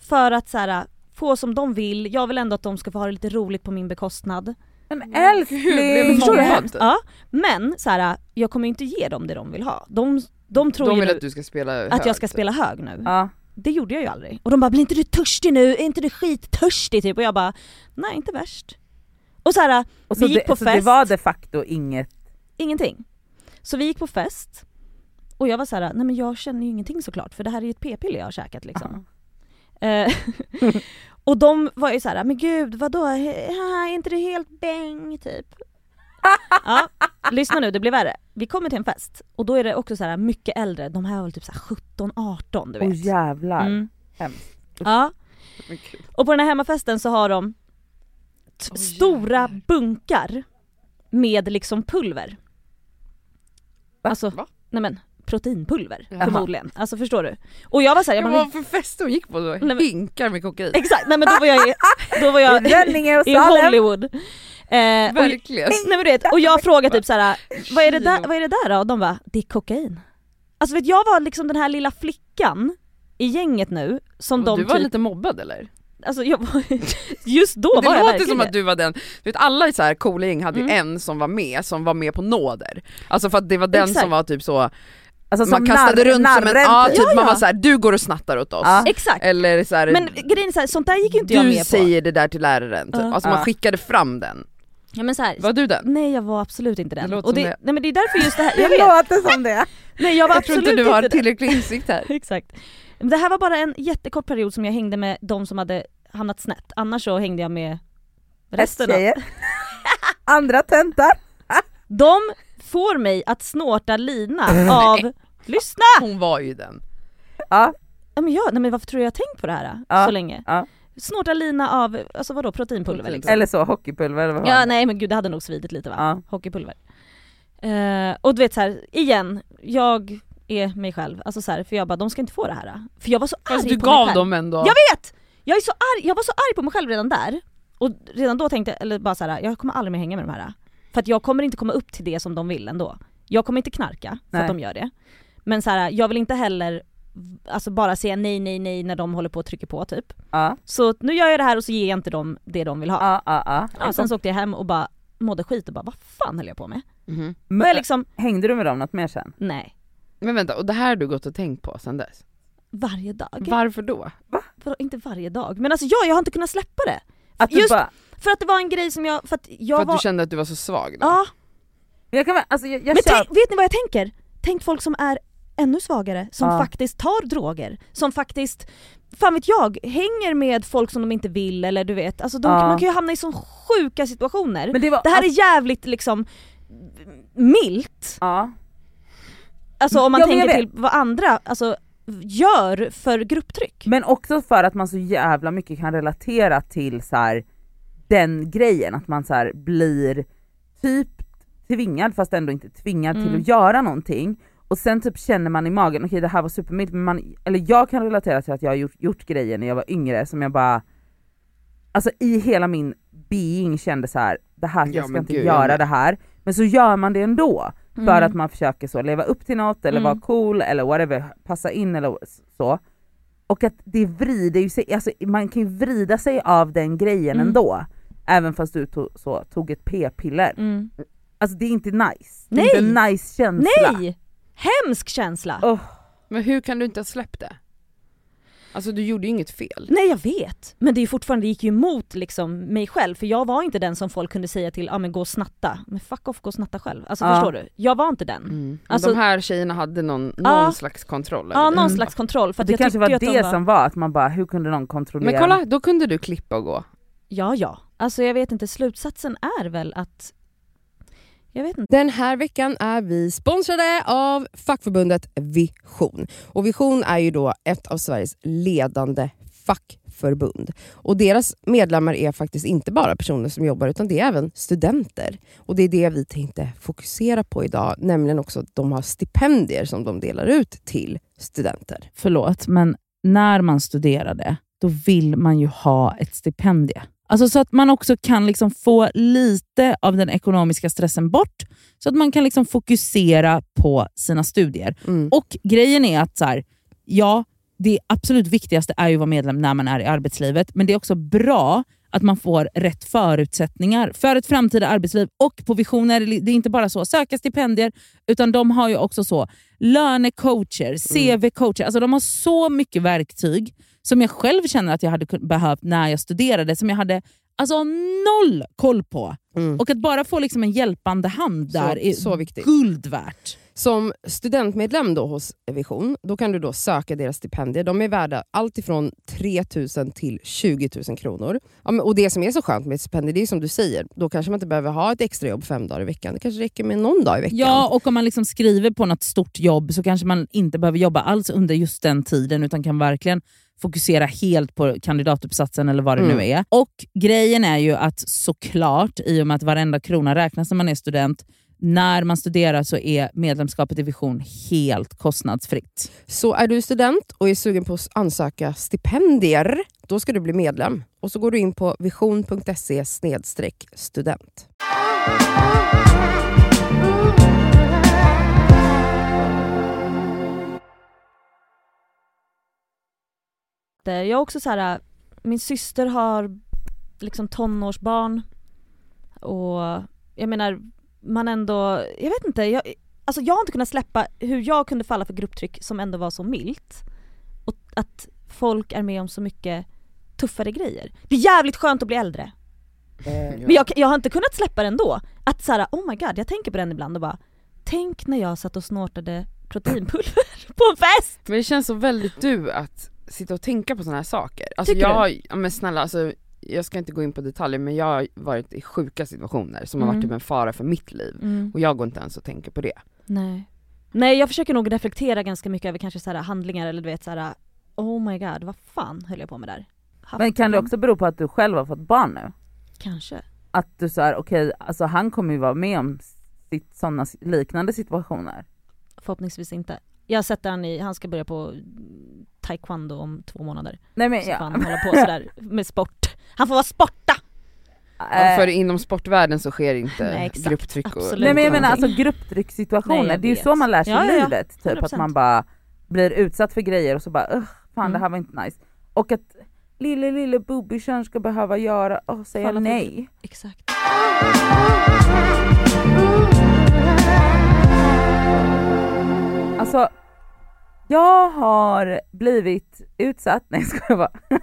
För att så här, få som de vill, jag vill ändå att de ska få ha det lite roligt på min bekostnad. Men Gud, älskling! Förstår du? Ja, men så här, jag kommer inte ge dem det de vill ha. De, de tror De ju vill nu att du ska spela att jag ska spela hög nu. Ja. Det gjorde jag ju aldrig. Och de bara 'blir inte du törstig nu? Är inte du skittörstig?' typ och jag bara 'nej inte värst' Och så här, Och så, Vi gick det, på så det fest. var de facto inget... ingenting. Så vi gick på fest och jag var så här: 'nej men jag känner ju ingenting såklart för det här är ju ett p-piller jag har käkat liksom' Eh, Och de var ju så här: 'men gud vadå, är inte du helt bäng?' typ. ja, lyssna nu det blir värre. Vi kommer till en fest och då är det också så här mycket äldre, de här var väl typ så här 17-18 du vet. Åh jävlar. Mm. Hemskt. Ja. Och på den här hemmafesten så har de Oj, stora jävlar. bunkar med liksom pulver. Va? Alltså, Va? nej men proteinpulver Jaha. förmodligen. Alltså förstår du? Och jag var såhär, vad för fest hon gick på då? men- Hinkar med kokain. exakt, nej men då var jag i, då var jag I och i. Hollywood. Eh, och, Verkligen. nej men du vet, och jag frågade typ såhär, vad är det där, vad är det där då? Och de bara, det är kokain. Alltså vet jag var liksom den här lilla flickan i gänget nu som de du var typ, lite mobbad eller? alltså jag var, just då det var jag låter verkligen som det. att du var den, du vet alla i så här coola gäng hade ju Mm. en som var med, som var med på nåder. Alltså för att det var den Exakt. som var typ så, Alltså man kastade runt som en, ja, typ. typ Ja, man ja. var så här, du går och snattar åt oss. Ja. Exakt. Eller så här, Men grejen är så här, sånt där gick ju inte jag du med på. säger det där till läraren, typ. Ja. alltså man Ja. skickade fram den. Ja men så här, Var du den? nej jag var absolut inte Det den. låter Och som det, det. nej men det är därför just det här, jag Det vet. låter som det. Nej jag var Jag tror absolut inte du har inte tillräcklig insikt här. Exakt. Det här var bara en jättekort period som jag hängde med de som hade hamnat snett. Annars så hängde jag med resten av... Andra töntar. De får mig att snorta lina av... Lyssna! Hon var ju den. Ja. Ja, men jag, nej men varför tror du jag har tänkt på det här Ja. så länge? Ja. Snorta lina av, alltså vadå proteinpulver liksom? Eller så, hockeypulver eller Ja nej men gud det hade nog svidit lite va? Ja. Hockeypulver. Eh, och du vet så här, igen, jag är mig själv, alltså så här, för jag bara de ska inte få det här. För jag var så arg Fast du på mig gav själv. dem ändå. Jag vet! Jag, är så arg, jag var så arg på mig själv redan där. Och redan då tänkte jag, eller bara så här, jag kommer aldrig mer hänga med de här. För att jag kommer inte komma upp till det som de vill ändå. Jag kommer inte knarka för Nej. att de gör det. Men så här, jag vill inte heller alltså bara säga nej nej nej när de håller på och trycker på typ. Ja, Så nu gör jag det här och så ger jag inte dem det de vill ha. ja, ja. ja. Ja, sen så åkte jag hem och bara mådde skit och bara vad fan höll jag på med? Och Men, jag liksom, Hängde du med dem något mer sen? nej. Men vänta, och det här har du gått och tänkt på sen dess? Varje dag. Varför då? Vadå, inte varje dag. Men alltså ja, jag har inte kunnat släppa det. Att du Just- bara, För att det var en grej som jag, för att jag För att var... du kände att du var så svag då? Ja, jag kan, alltså jag, jag Men kör, tänk, vet ni vad jag tänker? Tänk folk som är ännu svagare, som Ja. faktiskt tar droger, som faktiskt, fan vet jag, hänger med folk som de inte vill eller du vet, alltså de, Ja. man kan ju hamna i så sjuka situationer. men det var, det här alltså, är jävligt liksom milt, ja. alltså om man Ja, tänker till vad andra alltså, gör för grupptryck. Men också för att man så jävla mycket kan relatera till så här, den grejen, att man så här, blir typ tvingad fast ändå inte tvingad till Mm. att göra någonting. Och sen typ känner man i magen, okej det här var supermilt, men man, eller jag kan relatera till att jag har gjort, gjort grejer när jag var yngre som jag bara, alltså i hela min being kände så här: det här, Ja, jag ska inte gud, göra det här. Men så gör man det ändå, för Mm. att man försöker så leva upp till något eller Mm. vara cool eller whatever, passa in eller så. Och att det vrider ju sig, alltså man kan ju vrida sig av den grejen Mm. ändå. Även fast du tog, så, tog ett p-piller. Mm. Alltså det är inte nice. Det är Nej. inte en nice känsla. Nej! Hemsk känsla! Oh, Men hur kan du inte ha släppt det? Alltså du gjorde ju inget fel. Nej jag vet, men det är fortfarande, det gick ju emot liksom mig själv för jag var inte den som folk kunde säga till, ja ah, men gå och snatta. Men fuck off, gå och snatta själv. Alltså Ja. förstår du? Jag var inte den. Mm. Alltså- de här tjejerna hade någon, någon Ja. slags kontroll Ja någon det. slags kontroll för att det jag kanske var det de var... som var att man bara, hur kunde någon kontrollera? Men kolla, då kunde du klippa och gå. Ja ja, alltså jag vet inte, slutsatsen är väl att jag vet inte. Den här veckan är vi sponsrade av fackförbundet Vision. Och Vision är ju då ett av Sveriges ledande fackförbund. Och deras medlemmar är faktiskt inte bara personer som jobbar utan det är även studenter. Och det är det vi tänkte fokusera på idag, nämligen också att de har stipendier som de delar ut till studenter. Förlåt, men när man studerade, då vill man ju ha ett stipendie. Alltså så att man också kan liksom få lite av den ekonomiska stressen bort, så att man kan liksom fokusera på sina studier. Mm. Och grejen är att så här, ja, det absolut viktigaste är ju att vara medlem när man är i arbetslivet, men det är också bra att man får rätt förutsättningar för ett framtida arbetsliv. Och på Vision är det, det är inte bara så söka stipendier, utan de har ju också så lönecoacher, CV-coacher. Alltså de har så mycket verktyg som jag själv känner att jag hade behövt när jag studerade, som jag hade alltså noll koll på. Mm. Och att bara få liksom en hjälpande hand Så- där är så viktigt. guld värt. Som studentmedlem då hos Vision, då kan du då söka deras stipendier. De är värda allt ifrån 3 000 till 20 000 kronor. Ja, och Det som är så skönt med ett stipendium, det är som du säger, då kanske man inte behöver ha ett extrajobb fem dagar i veckan. Det kanske räcker med någon dag i veckan. Ja, och om man liksom skriver på något stort jobb så kanske man inte behöver jobba alls under just den tiden utan kan verkligen fokusera helt på kandidatuppsatsen eller vad det Mm. nu är. Och grejen är ju att såklart, i och med att varenda krona räknas när man är student, när man studerar så är medlemskapet i Vision helt kostnadsfritt. Så är du student och är sugen på att ansöka stipendier, då ska du bli medlem. Och så går du in på vision.se student. Jag är också så här, min syster har liksom tonårsbarn och jag menar, man ändå, jag vet inte, jag, alltså jag har inte kunnat släppa hur jag kunde falla för grupptryck som ändå var så milt. Och att folk är med om så mycket tuffare grejer. Det är jävligt skönt att bli äldre. Men jag, jag har inte kunnat släppa det ändå. Att såhär, oh my god, jag tänker på den ibland och bara Tänk när jag satt och snortade proteinpulver på en fest! Men det känns så väldigt du att sitta och tänka på såna här saker. Alltså Tycker jag du? har, ja, men snälla alltså, jag ska inte gå in på detaljer men jag har varit i sjuka situationer som har Mm. varit typ en fara för mitt liv. Och jag går inte ens och tänker på det. Nej. Nej jag försöker nog reflektera ganska mycket över kanske så handlingar eller du vet så här. Oh my god, vad fan höll jag på med där? Haft Men kan det också bero på att du själv har fått barn nu? Kanske. Att du säger okej, alltså han kommer ju vara med om sitt, sådana liknande situationer. Förhoppningsvis inte. Jag sätter han i, han ska börja på taekwondo om två månader. Nej men Så får ja. han hålla på sådär med sport. Han får vara sporta! Ja, Eh, för inom sportvärlden så sker inte Nej, exakt. grupptryck och Absolut. Nej men jag menar alltså grupptryckssituationer, Nej, det är ju så man lär sig Ja, ja, ja. livet. Typ att 100%. man bara blir utsatt för grejer och så bara Ugh, fan Mm. det här var inte nice. Och att lille lille bubbykön ska behöva göra, och säga nej. Exakt. Mm. Alltså, jag har blivit utsatt, nej ska jag bara.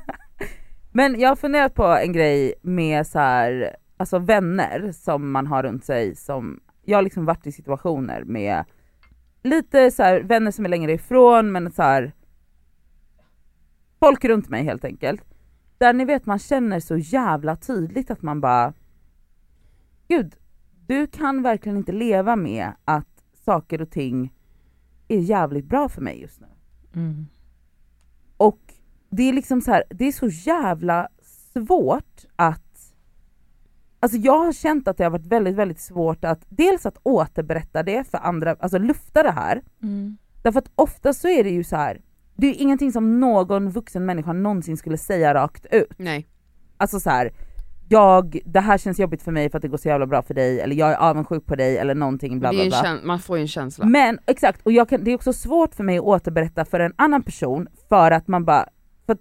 Men jag har funderat på en grej med så här, alltså vänner som man har runt sig som, jag har liksom varit i situationer med lite så här, vänner som är längre ifrån men så här, folk runt mig helt enkelt. Där ni vet man känner så jävla tydligt att man bara, gud, du kan verkligen inte leva med att saker och ting är jävligt bra för mig just nu. Mm. Och det är liksom så här, det är så jävla svårt att Alltså jag har känt att det har varit väldigt, väldigt svårt att dels att återberätta det för andra, alltså lufta det här. Mm. Därför att ofta så är det ju så här. det är ju ingenting som någon vuxen människa någonsin skulle säga rakt ut. Nej. Alltså så här. Jag, det här känns jobbigt för mig för att det går så jävla bra för dig, eller jag är avundsjuk på dig eller någonting bla bla bla. man får ju en känsla. Men exakt, och jag kan, det är också svårt för mig att återberätta för en annan person för att man bara, för att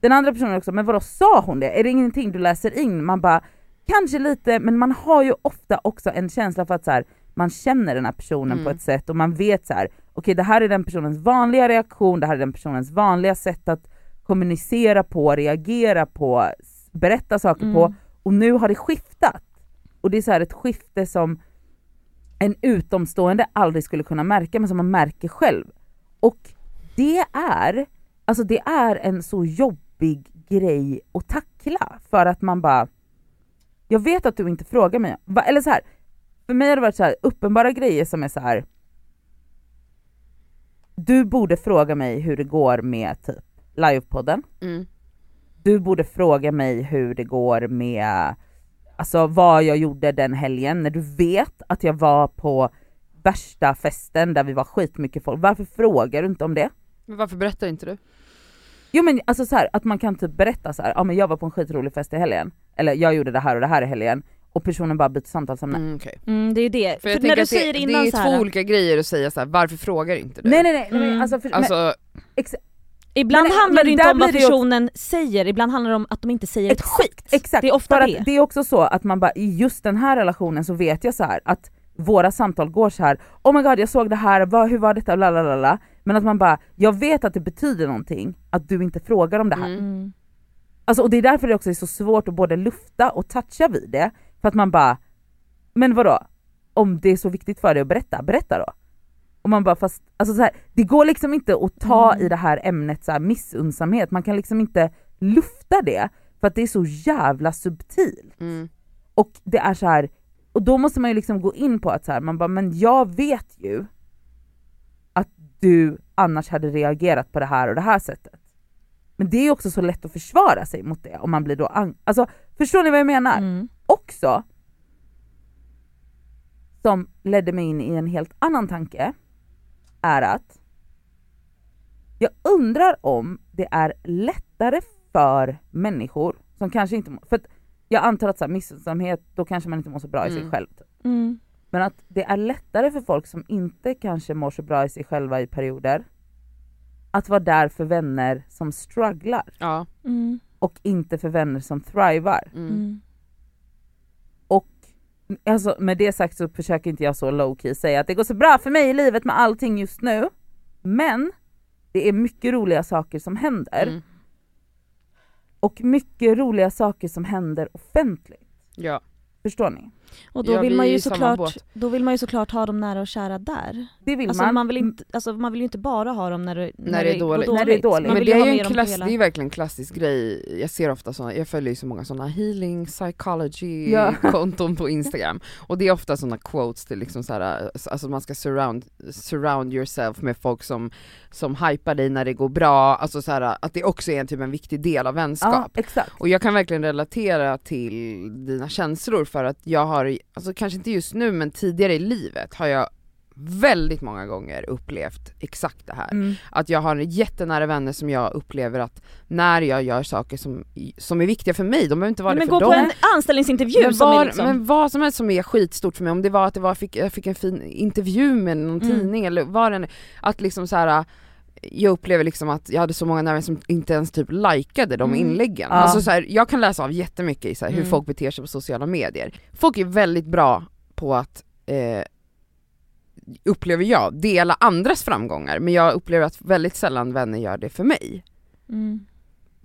den andra personen också, men vadå sa hon det? Är det ingenting du läser in? Man bara, kanske lite, men man har ju ofta också en känsla för att så här, man känner den här personen Mm. på ett sätt och man vet så här, okej det här är den personens vanliga reaktion, det här är den personens vanliga sätt att kommunicera på, reagera på, berätta saker på Mm och nu har det skiftat. Och det är så här ett skifte som en utomstående aldrig skulle kunna märka men som man märker själv. Och det är, alltså det är en så jobbig grej att tackla för att man bara, jag vet att du inte frågar mig, eller så här. för mig har det varit så här, uppenbara grejer som är så här. du borde fråga mig hur det går med typ livepodden, Mm du borde fråga mig hur det går med alltså vad jag gjorde den helgen när du vet att jag var på värsta festen där vi var skitmycket folk. Varför frågar du inte om det? Men varför berättar inte du? Jo men alltså så här, att man kan typ berätta så här, ja men jag var på en skitrolig fest i helgen, eller jag gjorde det här och det här i helgen och personen bara byter samtalsämne. Mm, okej. Mm, det är ju det. För För, när du säger det, innan det är så här, två olika grejer att säga så här, varför frågar inte du? Nej nej nej, nej Mm. men alltså, för, men, Alltså, Ibland Men- handlar men det inte om vad ju också- personen säger, ibland handlar det om att de inte säger ett skit. exakt, Det är ofta för att det. det är också så att man bara i just den här relationen så vet jag så här att våra samtal går så här. oh my god jag såg det här, vad, hur var detta, Lalalala. Men att man bara, jag vet att det betyder någonting att du inte frågar om det här. Mm. Alltså, och det är därför det också är så svårt att både lufta och toucha vid det. För att man bara, men vadå? Om det är så viktigt för dig att berätta, berätta då. Och man bara fast, alltså så här, det går liksom inte att ta Mm. i det här ämnet så här, missunnsamhet, man kan liksom inte lufta det för att det är så jävla subtilt. mm. Och det är så här, och då måste man ju liksom gå in på att så här, man bara, men jag vet ju att du annars hade reagerat på det här och det här sättet. Men det är ju också så lätt att försvara sig mot det om man blir då ang- Alltså förstår ni vad jag menar? Mm. Också, som ledde mig in i en helt annan tanke, är att jag undrar om det är lättare för människor som kanske inte, för att jag antar att så här, missunnsamhet, då kanske man inte mår så bra i sig Mm. själv. Mm. Men att det är lättare för folk som inte kanske mår så bra i sig själva i perioder, att vara där för vänner som strugglar ja. Mm. och inte för vänner som thrivar. Alltså, med det sagt så försöker inte jag så low key säga att det går så bra för mig i livet med allting just nu. Men det är mycket roliga saker som händer Mm. och mycket roliga saker som händer offentligt. Ja. Förstår ni? Och då Ja, vill vi man ju såklart, då vill man ju såklart ha dem nära och kära där. Det vill Alltså man. man, vill inte, alltså man vill ju inte bara ha dem när det, När det är dåligt. När det är dåligt. Men det är ju en klass, hela... det är verkligen en klassisk grej, jag ser ofta såna, jag följer ju så många sådana healing psychology Ja. konton på instagram och det är ofta sådana quotes till liksom såhär, alltså man ska surround, surround yourself med folk som, som hypar dig när det går bra, alltså såhär, att det också är en typ en viktig del av Ja, vänskap. exakt. Och jag kan verkligen relatera till dina känslor för att jag har, alltså kanske inte just nu men tidigare i livet har jag väldigt många gånger upplevt exakt det här. Mm. Att jag har jättenära vänner som jag upplever att när jag gör saker som, som är viktiga för mig, de behöver inte vara Nej, det men för gå på dem. en anställningsintervju Men, som var, är liksom... men vad som helst som är skitstort för mig, om det var att det var, fick, jag fick en fin intervju med någon Mm. tidning eller vad det att liksom så här. Jag upplever liksom att jag hade så många nära som inte ens typ likade de Mm. inläggen. Ja. Alltså så här, jag kan läsa av jättemycket i så här, hur Mm. folk beter sig på sociala medier. Folk är väldigt bra på att eh, upplever jag, dela andras framgångar men jag upplever att väldigt sällan vänner gör det för mig. Mm.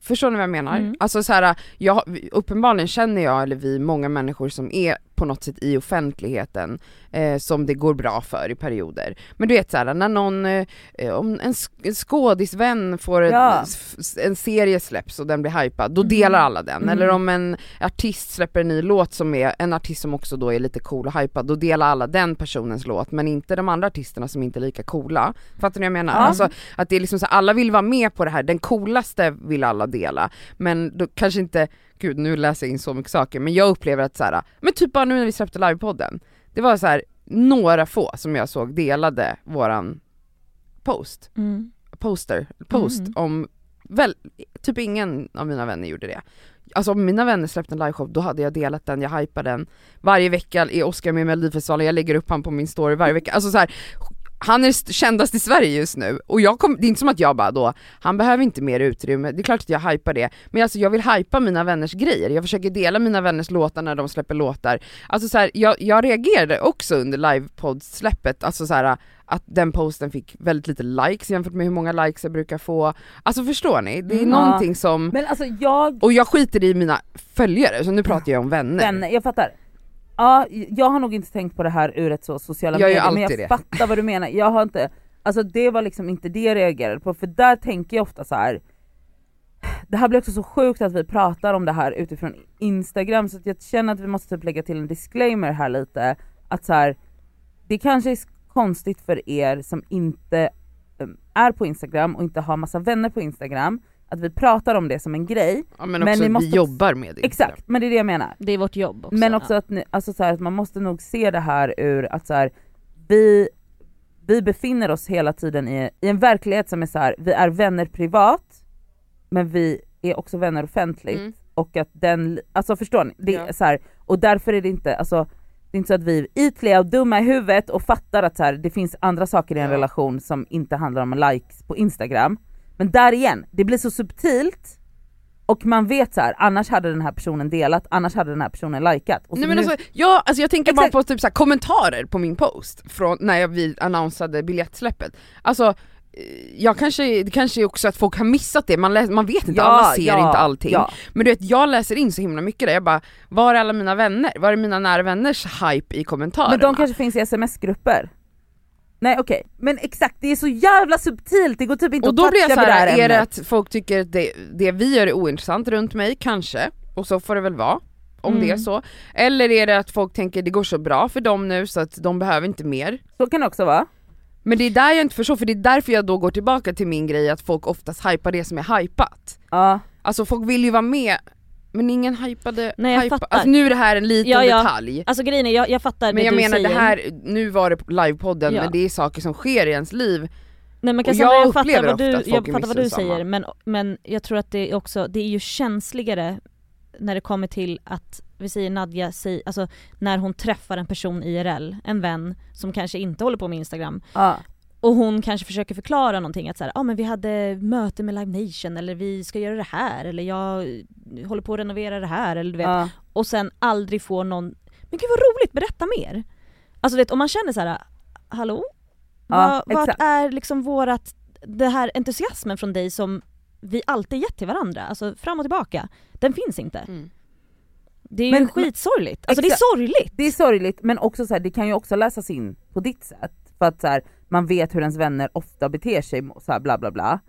Förstår ni vad jag menar? Mm. Alltså så här, jag, uppenbarligen känner jag, eller vi, många människor som är på något sätt i offentligheten eh, som det går bra för i perioder. Men du vet såhär, när någon, eh, om en, sk- en skådisvän får Ja. en serie släpps och den blir hypad, då Mm. delar alla den. Mm. Eller om en artist släpper en ny låt som är en artist som också då är lite cool och hypad, då delar alla den personens låt men inte de andra artisterna som inte är lika coola. Fattar ni vad jag menar? Ja. Alltså, att det är liksom så alla vill vara med på det här, den coolaste vill alla dela, men då kanske inte, gud nu läser jag in så mycket saker, men jag upplever att så här, men typ bara nu när vi släppte livepodden, det var så här några få som jag såg delade våran post, Mm. poster, post Mm. om, väl, typ ingen av mina vänner gjorde det. Alltså om mina vänner släppte en liveshow, då hade jag delat den, jag hypade den. Varje vecka är Oscar med i Melodifestivalen, jag lägger upp han på min story varje vecka. Alltså så här, han är st- kändast i Sverige just nu och jag kom, det är inte som att jag bara då, han behöver inte mer utrymme, det är klart att jag hypar det, men alltså jag vill hypa mina vänners grejer, jag försöker dela mina vänners låtar när de släpper låtar. Alltså så här, jag, jag reagerade också under livepodd-släppet, alltså så här, att den posten fick väldigt lite likes jämfört med hur många likes jag brukar få. Alltså förstår ni? Det är Mm. någonting som, Men alltså jag, och jag skiter i mina följare, så nu pratar jag om vänner. vänner, jag fattar. Ja, jag har nog inte tänkt på det här ur ett så sociala Jag medier men jag det. fattar vad du menar. Jag har inte, alltså det var liksom inte det jag reagerade på för där tänker jag ofta så här. Det här blir också så sjukt att vi pratar om det här utifrån instagram så att jag känner att vi måste typ lägga till en disclaimer här lite. Att så här, det kanske är konstigt för er som inte um, är på instagram och inte har massa vänner på instagram, att vi pratar om det som en grej. Ja, men Men också ni vi måste- jobbar med det. Exakt, men det är det jag menar. Det är vårt jobb också. Men också att, ni, alltså så här, att man måste nog se det här ur att så här, vi, vi befinner oss hela tiden i, i en verklighet som är så här, vi är vänner privat, men vi är också vänner offentligt. Mm. Och att den, alltså förstår ni? Det Ja. är så här, och därför är det inte, alltså det är inte så att vi är ytliga och dumma i huvudet och fattar att så här, det finns andra saker i en Ja. relation som inte handlar om likes på instagram. Men där igen, det blir så subtilt och man vet så här, annars hade den här personen delat, annars hade den här personen likat. Nej men nu- alltså, ja, alltså jag tänker Exakt. bara på typ så här, kommentarer på min post från när jag, vi annonsade biljettsläppet. Alltså, eh, jag kanske, det kanske är också att folk har missat det, man, läs, man vet inte, alla ser inte allting. Ja. Men du vet, jag läser in så himla mycket där, jag bara, var är alla mina vänner? Var är mina nära vänners hype i kommentarerna? Men de kanske finns i sms-grupper. Nej okej, men exakt det är så jävla subtilt, det går typ inte och att då blir jag toucha så vid det här, här är det att folk tycker att det, det vi gör är ointressant runt mig? Kanske, och så får det väl vara. Om Mm. det är så. Eller är det att folk tänker det går så bra för dem nu så att de behöver inte mer. Så kan det också vara. Men det är där jag inte förstår, för det är därför jag då går tillbaka till min grej att folk oftast hypar det som är hypat. Ja. Alltså folk vill ju vara med, men ingen hypade, Nej, jag hypa. fattar. Alltså nu är det här en liten Ja, ja. detalj. Alltså grejen är, jag, jag fattar Men det jag du menar säger. det här, nu var det på livepodden Ja. men det är saker som sker i ens liv. Nej men Och Cassandra, jag jag, fattar upplever vad ofta du, att folk jag är fattar vad du säger men, men jag tror att det är också, det är ju känsligare när det kommer till att, vi säger Nadja, säger, alltså när hon träffar en person IRL, en vän som kanske inte håller på med Instagram Ja. Och hon kanske försöker förklara någonting att så här, ah, men vi hade möte med Live Nation eller vi ska göra det här eller jag håller på att renovera det här eller du vet Ja. och sen aldrig får någon, men gud vad roligt, berätta mer! Alltså vet, om man känner så här, hallå? Ja, Vad, vart är liksom vårat, det här entusiasmen från dig som vi alltid gett till varandra, alltså fram och tillbaka, den finns inte. Mm. Det är ju Men- skitsorgligt, alltså det är sorgligt! Det är sorgligt men också så här, det kan ju också läsas in på ditt sätt. För att så här, man vet hur ens vänner ofta beter sig, så här, bla bla bla.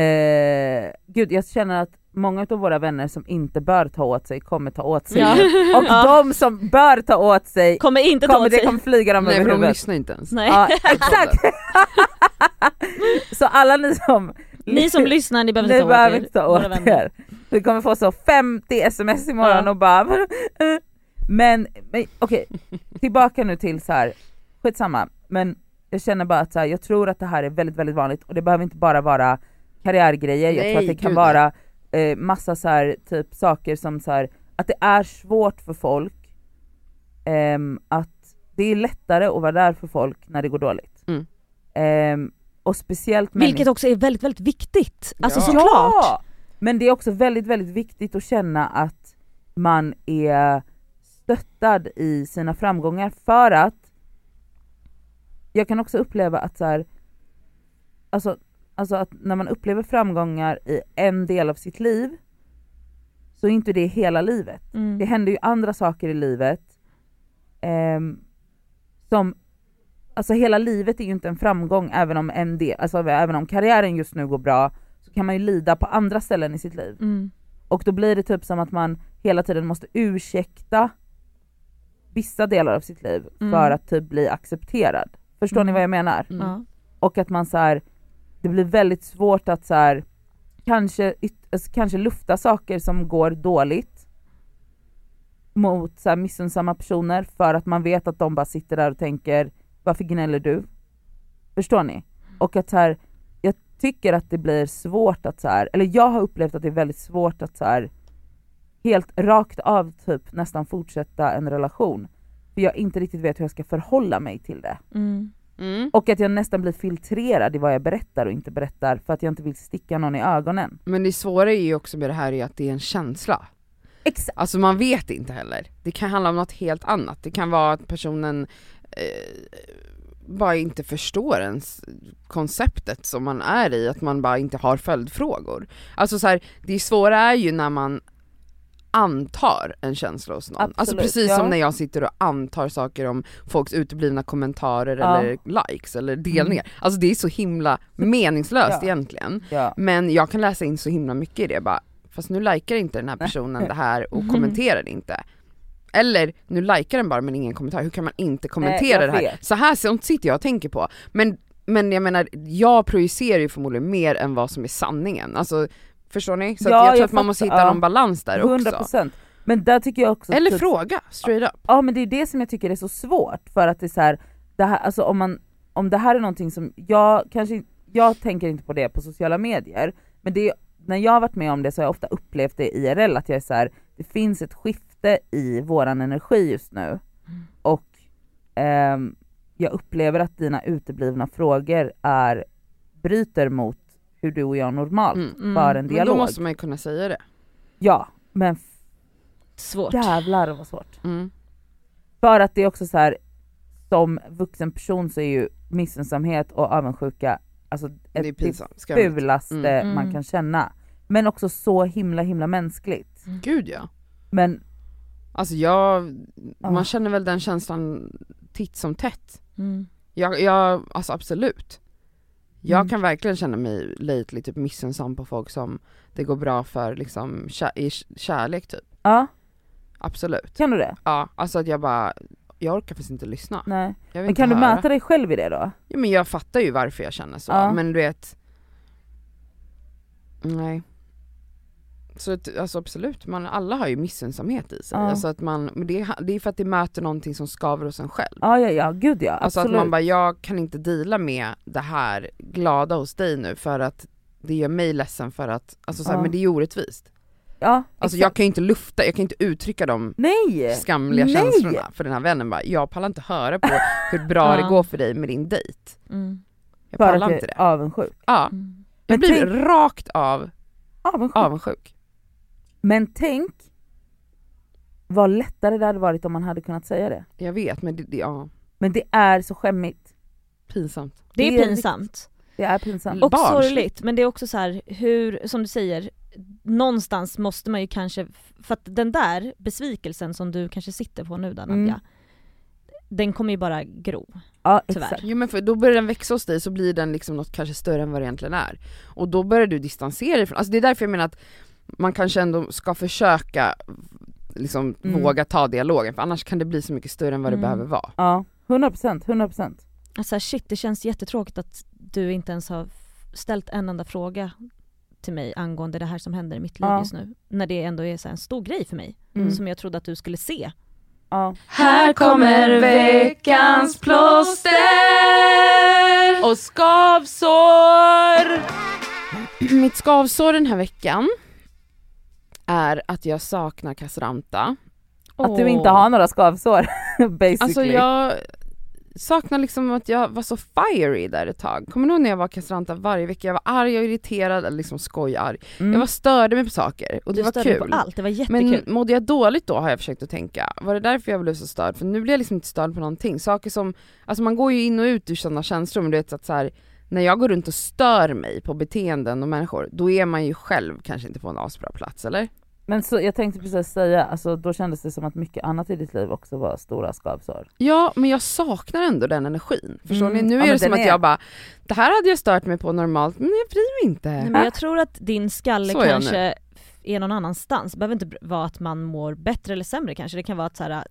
Eh, gud jag känner att många av våra vänner som inte bör ta åt sig kommer ta åt sig. Ja. Och de som bör ta åt sig, Kommer inte ta kommer, åt det sig. kommer flyga dem Nej över för de huvudet. lyssnar inte ens. Nej. Ja, exakt! så alla ni som Ni som lyssnar, ni behöver inte ta behöver åt er. inte ta åt vänner. er. Vi kommer få så 50 sms imorgon Ja. och bara. Men, men okej, tillbaka nu till så här. skitsamma, men jag känner bara att så här, jag tror att det här är väldigt väldigt vanligt och det behöver inte bara vara karriärgrejer, jag tror Nej, att det kan gud, vara eh, massa så här, typ saker som så här, att det är svårt för folk ehm, att det är lättare att vara där för folk när det går dåligt. Mm. Ehm, och speciellt Vilket också är väldigt väldigt viktigt, alltså Ja. såklart! Ja! Men det är också väldigt väldigt viktigt att känna att man är stöttad i sina framgångar för att jag kan också uppleva att så här, alltså, alltså att när man upplever framgångar i en del av sitt liv så är inte det hela livet. Mm. Det händer ju andra saker i livet ehm, som, alltså hela livet är ju inte en framgång även om en del, alltså även om karriären just nu går bra så kan man ju lida på andra ställen i sitt liv. Mm. Och då blir det typ som att man hela tiden måste ursäkta vissa delar av sitt liv Mm. för att typ bli accepterad. Förstår ni Mm. vad jag menar? Mm. Och att man så här, det blir väldigt svårt att så här, kanske, alltså, kanske lufta saker som går dåligt mot så här, missunnsamma personer för att man vet att de bara sitter där och tänker varför gnäller du? Förstår ni? Och att så här, jag tycker att det blir svårt att så här, eller jag har upplevt att det är väldigt svårt att så här, helt rakt av typ nästan fortsätta en relation. För jag inte riktigt vet hur jag ska förhålla mig till det. Mm. Mm. Och att jag nästan blir filtrerad i vad jag berättar och inte berättar för att jag inte vill sticka någon i ögonen. Men det svåra är ju också med det här är att det är en känsla. Exakt. Alltså man vet inte heller. Det kan handla om något helt annat. Det kan vara att personen eh, bara inte förstår ens konceptet som man är i, att man bara inte har följdfrågor. Alltså så här, det svåra är ju när man antar en känsla hos någon. alltså Absolut, precis ja. som när jag sitter och antar saker om folks uteblivna kommentarer Ja. eller likes eller delningar. Alltså det är så himla meningslöst Ja. egentligen. Men jag kan läsa in så himla mycket i det bara, fast nu likar inte den här personen det här och Mhm. kommenterar inte. Eller nu likar den bara men ingen kommentar, hur kan man inte kommentera jag det här? Så här sånt sitter jag och tänker på. Men, men jag menar, jag projicerar ju förmodligen mer än vad som är sanningen. Alltså förstår ni? Så Ja, jag tror jag att man måste hitta ja. någon balans där 100%. också. Men där tycker jag också... Eller typ- fråga, straight up. Ja men det är det som jag tycker är så svårt för att det är så här, det här alltså om, man, om det här är någonting som, jag kanske jag tänker inte på det på sociala medier, men det är, när jag har varit med om det så har jag ofta upplevt det IRL att jag är så här, det finns ett skifte i våran energi just nu och ehm, jag upplever att dina uteblivna frågor är, bryter mot hur du och jag normalt Mm. Mm. för en Men då dialog. måste man ju kunna säga det. Ja, men Svårt. jävlar vad svårt. Mm. För att det är också så här som vuxen person så är ju missunnsamhet och avundsjuka alltså Det ett pinsamt. det Skamligt. fulaste Mm. man kan känna. Men också så himla himla mänskligt. Gud ja. Men Alltså jag, Ah. man känner väl den känslan titt som tätt. Mm. Jag, jag alltså absolut. Jag Mm. kan verkligen känna mig lately typ missunnsam på folk som det går bra för liksom kär, i kärlek typ. ja, Absolut. kan du det? Ja, alltså att jag bara, jag orkar faktiskt inte lyssna. Nej. Men kan du höra. möta dig själv i det då? Ja, men jag fattar ju varför jag känner så, Ja. men du vet Nej. Så att, alltså absolut, man, alla har ju missunnsamhet i sig. Ja. Alltså att man, men det, är- det är för att det möter någonting som skaver hos en själv. Ja ja ja, gud ja. Alltså absolut. att man bara, jag kan inte deala med det här glada hos dig nu för att det gör mig ledsen för att, alltså så här, Ja. men det är ju orättvist. ja, Alltså exakt. jag kan ju inte lufta, jag kan inte uttrycka de Nej! skamliga Nej! känslorna för den här vännen bara, jag pallar inte höra på hur bra Ja. det går för dig med din dejt. Mm. Jag att pallar inte det. avundsjuk. Ja, Mm. jag Men blir tänk- rakt av avundsjuk. avundsjuk. Men tänk vad lättare det hade varit om man hade kunnat säga det. Jag vet men det, det ja, Men det är så skämmigt. pinsamt. Det är Det är pinsamt. Det är pinsamt. Och Barnsligt. sorgligt, men det är också så här, hur, som du säger, någonstans måste man ju kanske, för att den där besvikelsen som du kanske sitter på nu där Mm. Nadja, den kommer ju bara gro. Ja Tyvärr. exakt. Jo men för då börjar den växa hos dig så blir den liksom något kanske större än vad det egentligen är. Och då börjar du distansera dig från, alltså det är därför jag menar att man kanske ändå ska försöka liksom Mm. våga ta dialogen för annars kan det bli så mycket större än vad det Mm. behöver vara. Ja, 100%, 100%. Alltså shit, det känns jättetråkigt att du inte ens har ställt en enda fråga till mig angående det här som händer i mitt liv Ja. just nu. När det ändå är så en stor grej för mig, Mm. som jag trodde att du skulle se. Ja. Här kommer veckans plåster och skavsår! Mitt skavsår den här veckan är att jag saknar Cassandra. Att du inte har några skavsår basically. Alltså jag saknar liksom att jag var så fiery där ett tag. Kommer du ihåg när jag var Cassandra varje vecka? Jag var arg och irriterad, eller liksom skojarg. Mm. Jag var störde mig på saker och det du var kul. på allt, det var jättekul. Men mådde jag dåligt då har jag försökt att tänka, var det därför jag blev så störd? För nu blir jag liksom inte störd på någonting. Saker som, alltså man går ju in och ut ur sådana känslor men du vet så att så här, när jag går runt och stör mig på beteenden och människor, då är man ju själv kanske inte på en asbra plats eller? Men så, jag tänkte precis säga, alltså, då kändes det som att mycket annat i ditt liv också var stora skavsår. Ja men jag saknar ändå den energin. Förstår Mm. ni? Nu Ja, är det som att är- jag bara, det här hade jag stört mig på normalt men jag bryr mig inte. Nej, men jag tror att din skalle Så är kanske är någon annanstans. Det behöver inte vara att man mår bättre eller sämre kanske. Det kan vara att så här,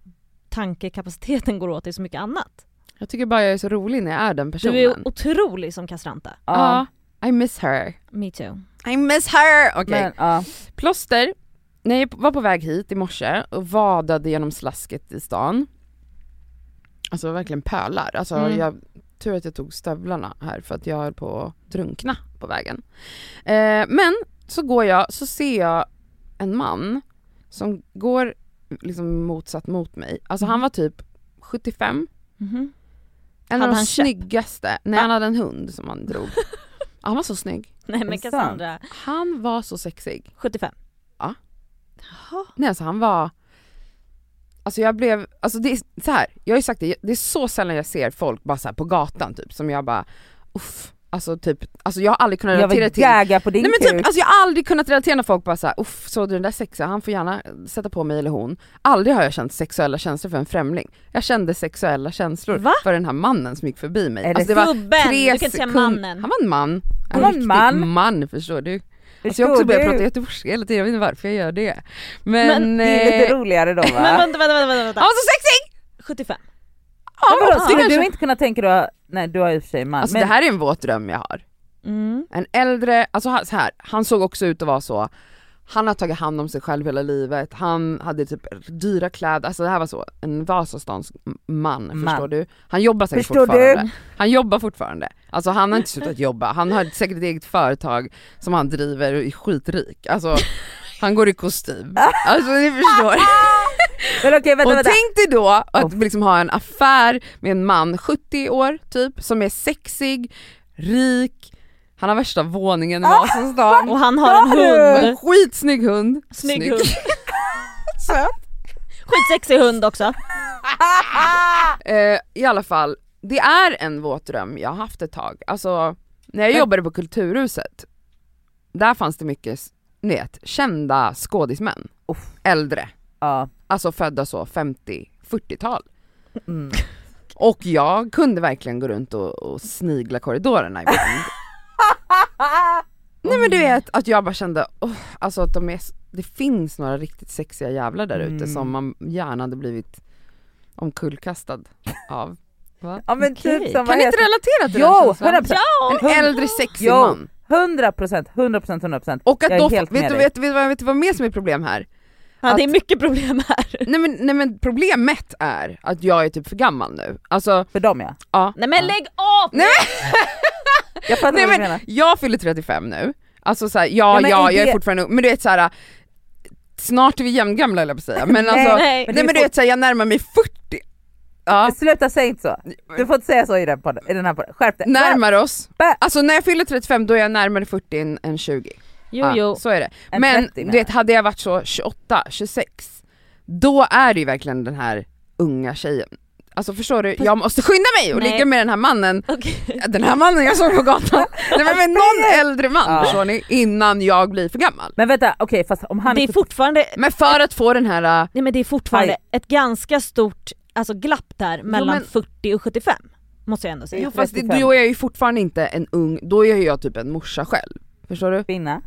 tankekapaciteten går åt i så mycket annat. Jag tycker bara jag är så rolig när jag är den personen. Du är otrolig som Castranta. Ja, I miss her. Me too. I miss her! Okej. Men, ja. Plåster, när jag var på väg hit i morse och vadade genom slasket i stan. Alltså verkligen pölar. Alltså Mm. jag, tur att jag tog stövlarna här för att jag höll på att drunkna på vägen. Eh, men så går jag, så ser jag en man som går liksom motsatt mot mig. Alltså han var typ 75, Mhm. En av de han köpt? snyggaste, nej han hade en hund som han drog. Ja, han var så snygg. Nej men? Cassandra, Han var så sexig. 75. Ja. Jaha. Nej alltså han var, alltså jag blev, alltså det är så här. jag har ju sagt det, det är så sällan jag ser folk bara så här på gatan typ som jag bara, uff, alltså typ, alltså jag har aldrig kunnat Jag relatera vill till på din Nej men kuk. typ, alltså jag har aldrig kunnat relatera när folk bara såhär, uff såg du den där sexiga, han får gärna sätta på mig eller hon. Aldrig har jag känt sexuella känslor för en främling. Jag kände sexuella känslor Va? för den här mannen som gick förbi mig. Är det Alltså det var tre du kan inte säga mannen. Han var en man. Han var en man. man förstår du. Alltså jag har också börjat prata göteborgska hela tiden, jag vet inte varför jag gör det. Men, Men Det är lite eh, roligare då va? Men vänta, vänta, vänta, vänta. han var så sexig! 75. Ja, Men vadå, skulle du inte kunna tänka dig, nej du har och för sig man, Alltså men det här är en våt dröm jag har. Mm. En äldre, alltså han- så här, han såg också ut att vara så, han har tagit hand om sig själv hela livet, han hade typ dyra kläder, alltså det här var så, en Vasastans man, Man. förstår du? Han jobbar säkert Förstår fortfarande. Han jobbar fortfarande. Alltså han har inte slutat jobba, han har säkert ett eget företag som han driver och är skitrik. Alltså han går i kostym. Alltså ni förstår. Men okej vänta Och vänta. tänk dig då att Oh. liksom ha en affär med en man, 70 år typ, som är sexig, rik, han har värsta våningen i Vasastan. Och han har en hund. Skitsnygg hund. Snygg hund. Söt. Skitsexig hund också. Eh, I alla fall, det är en våt dröm jag har haft ett tag. Alltså, när jag Men- jobbade på Kulturhuset, där fanns det mycket, ni vet, kända skådismän. Uff. Äldre. Ja. Alltså födda så 50-40-tal. Mm. Och jag kunde verkligen gå runt och, och snigla korridorerna ibland. Nej men du vet, att jag bara kände, oh, alltså att de är, det finns några riktigt sexiga jävlar där ute Mm. som man gärna hade blivit omkullkastad av. Va? Ja men Okej. typ Kan ni inte relatera till Jo, den känslan? 100%. En äldre sexig Jo. man. 100%, 100%, 100%. Och att Jag då, vet med du, vet, vet, vad- vet du vad mer som är problem här? Ja, det är Att- mycket problem här. Nej men, nej men problemet är att jag är typ för gammal nu. Alltså, För dem ja. ja. Nej men lägg av! Nej, Jag fattar Nej vad du men menar. jag fyller 35 nu, alltså såhär, ja Ja, ja, men jag är fortfarande ung, men du vet såhär snart är vi jämngamla eller på att säga, men Nej, alltså, Nej. Nej men du vet såhär, jag närmar mig 40. Ja, Sluta säg inte så. Du får inte säga så i den, podden, i den här podden. Skärp dig. närmar oss. Alltså när jag fyller 35 då är jag närmare 40 än, än 20. Jo Ja, jo. Så är det. En Men 30 du vet, hade jag varit så 28, 26, då är det ju verkligen den här unga tjejen. Alltså förstår du, jag måste skynda mig och Nej. ligga med den här mannen, Okej. den här mannen jag såg på gatan, nej men med någon äldre man Ja. förstår ni, innan jag blir för gammal. Men vänta, okej fast om han Det är fortfarande, Men för att få den här, äh, nej men det är fortfarande Aj. ett ganska stort alltså, glapp där mellan men- 40 och 75. Måste jag ändå säga. jo fast det, 35. då är jag ju fortfarande inte en ung, då är jag typ en morsa själv. Förstår du? kvinna.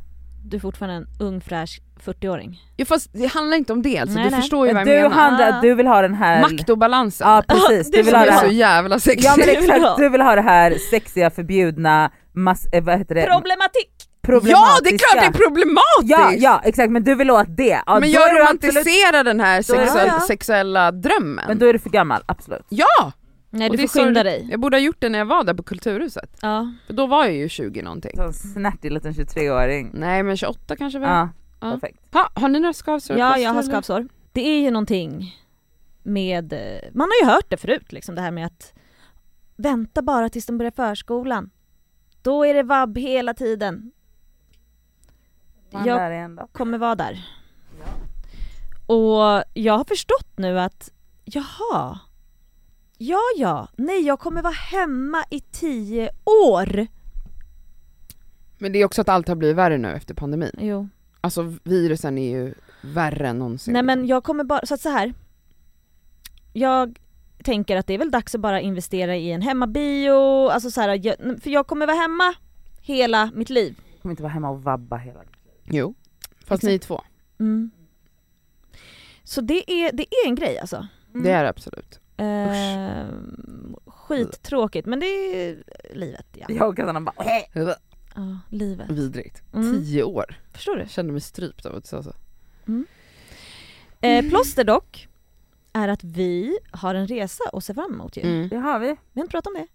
Du är fortfarande en ung fräsch 40-åring. Jo fast det handlar inte om det alltså, Nej, du nej. förstår ju vad jag du, menar. handlar, du vill ha den här... Makt och balansen. Ja precis, du vill ha det det är så här. jävla sexigt. Ja men exakt, du vill ha det här sexiga, förbjudna, mass, eh, vad heter det? Problematik! Ja det är klart det är problematiskt! Ja, ja exakt men du vill åt det. Ja, men jag du absolut- romantiserar den här sexuell, Ja, ja. sexuella drömmen. Men då är du för gammal, absolut. Ja! Nej Och du det får skynda dig. Jag borde ha gjort det när jag var där på Kulturhuset. Ja. För då var jag ju 20 någonting. Så en snärtig liten 23-åring. Nej men 28 kanske väl? Ja, Ja. perfekt. Ha, har ni några skavsår? ja, jag har skavsår. Det är ju någonting med, eh, man har ju hört det förut liksom det här med att vänta bara tills de börjar förskolan. Då är det vabb hela tiden. Man Jag kommer vara där. Och jag har förstått nu att, jaha, ja ja, nej jag kommer vara hemma i tio år. Men det är också att allt har blivit värre nu efter pandemin. Jo. Alltså virusen är ju värre än någonsin. Nej men jag kommer bara, så att så här. Jag tänker att det är väl dags att bara investera i en hemmabio, alltså så här, jag, för jag kommer vara hemma hela mitt liv. Jag kommer inte vara hemma och vabba hela Jo. Fast Exakt. ni två. Mm. Så det är, det är en grej alltså. Det är det absolut. Eh, skittråkigt men det är livet ja. Jag och Cassandra bara? Ja, livet. Vidrigt. Mm. Tio år. Förstår du? Kände mig strypt av att du sa så. Eh, plåster dock är att vi har en resa att se fram emot ju. Mm. Det har vi. Vi har inte pratat om det.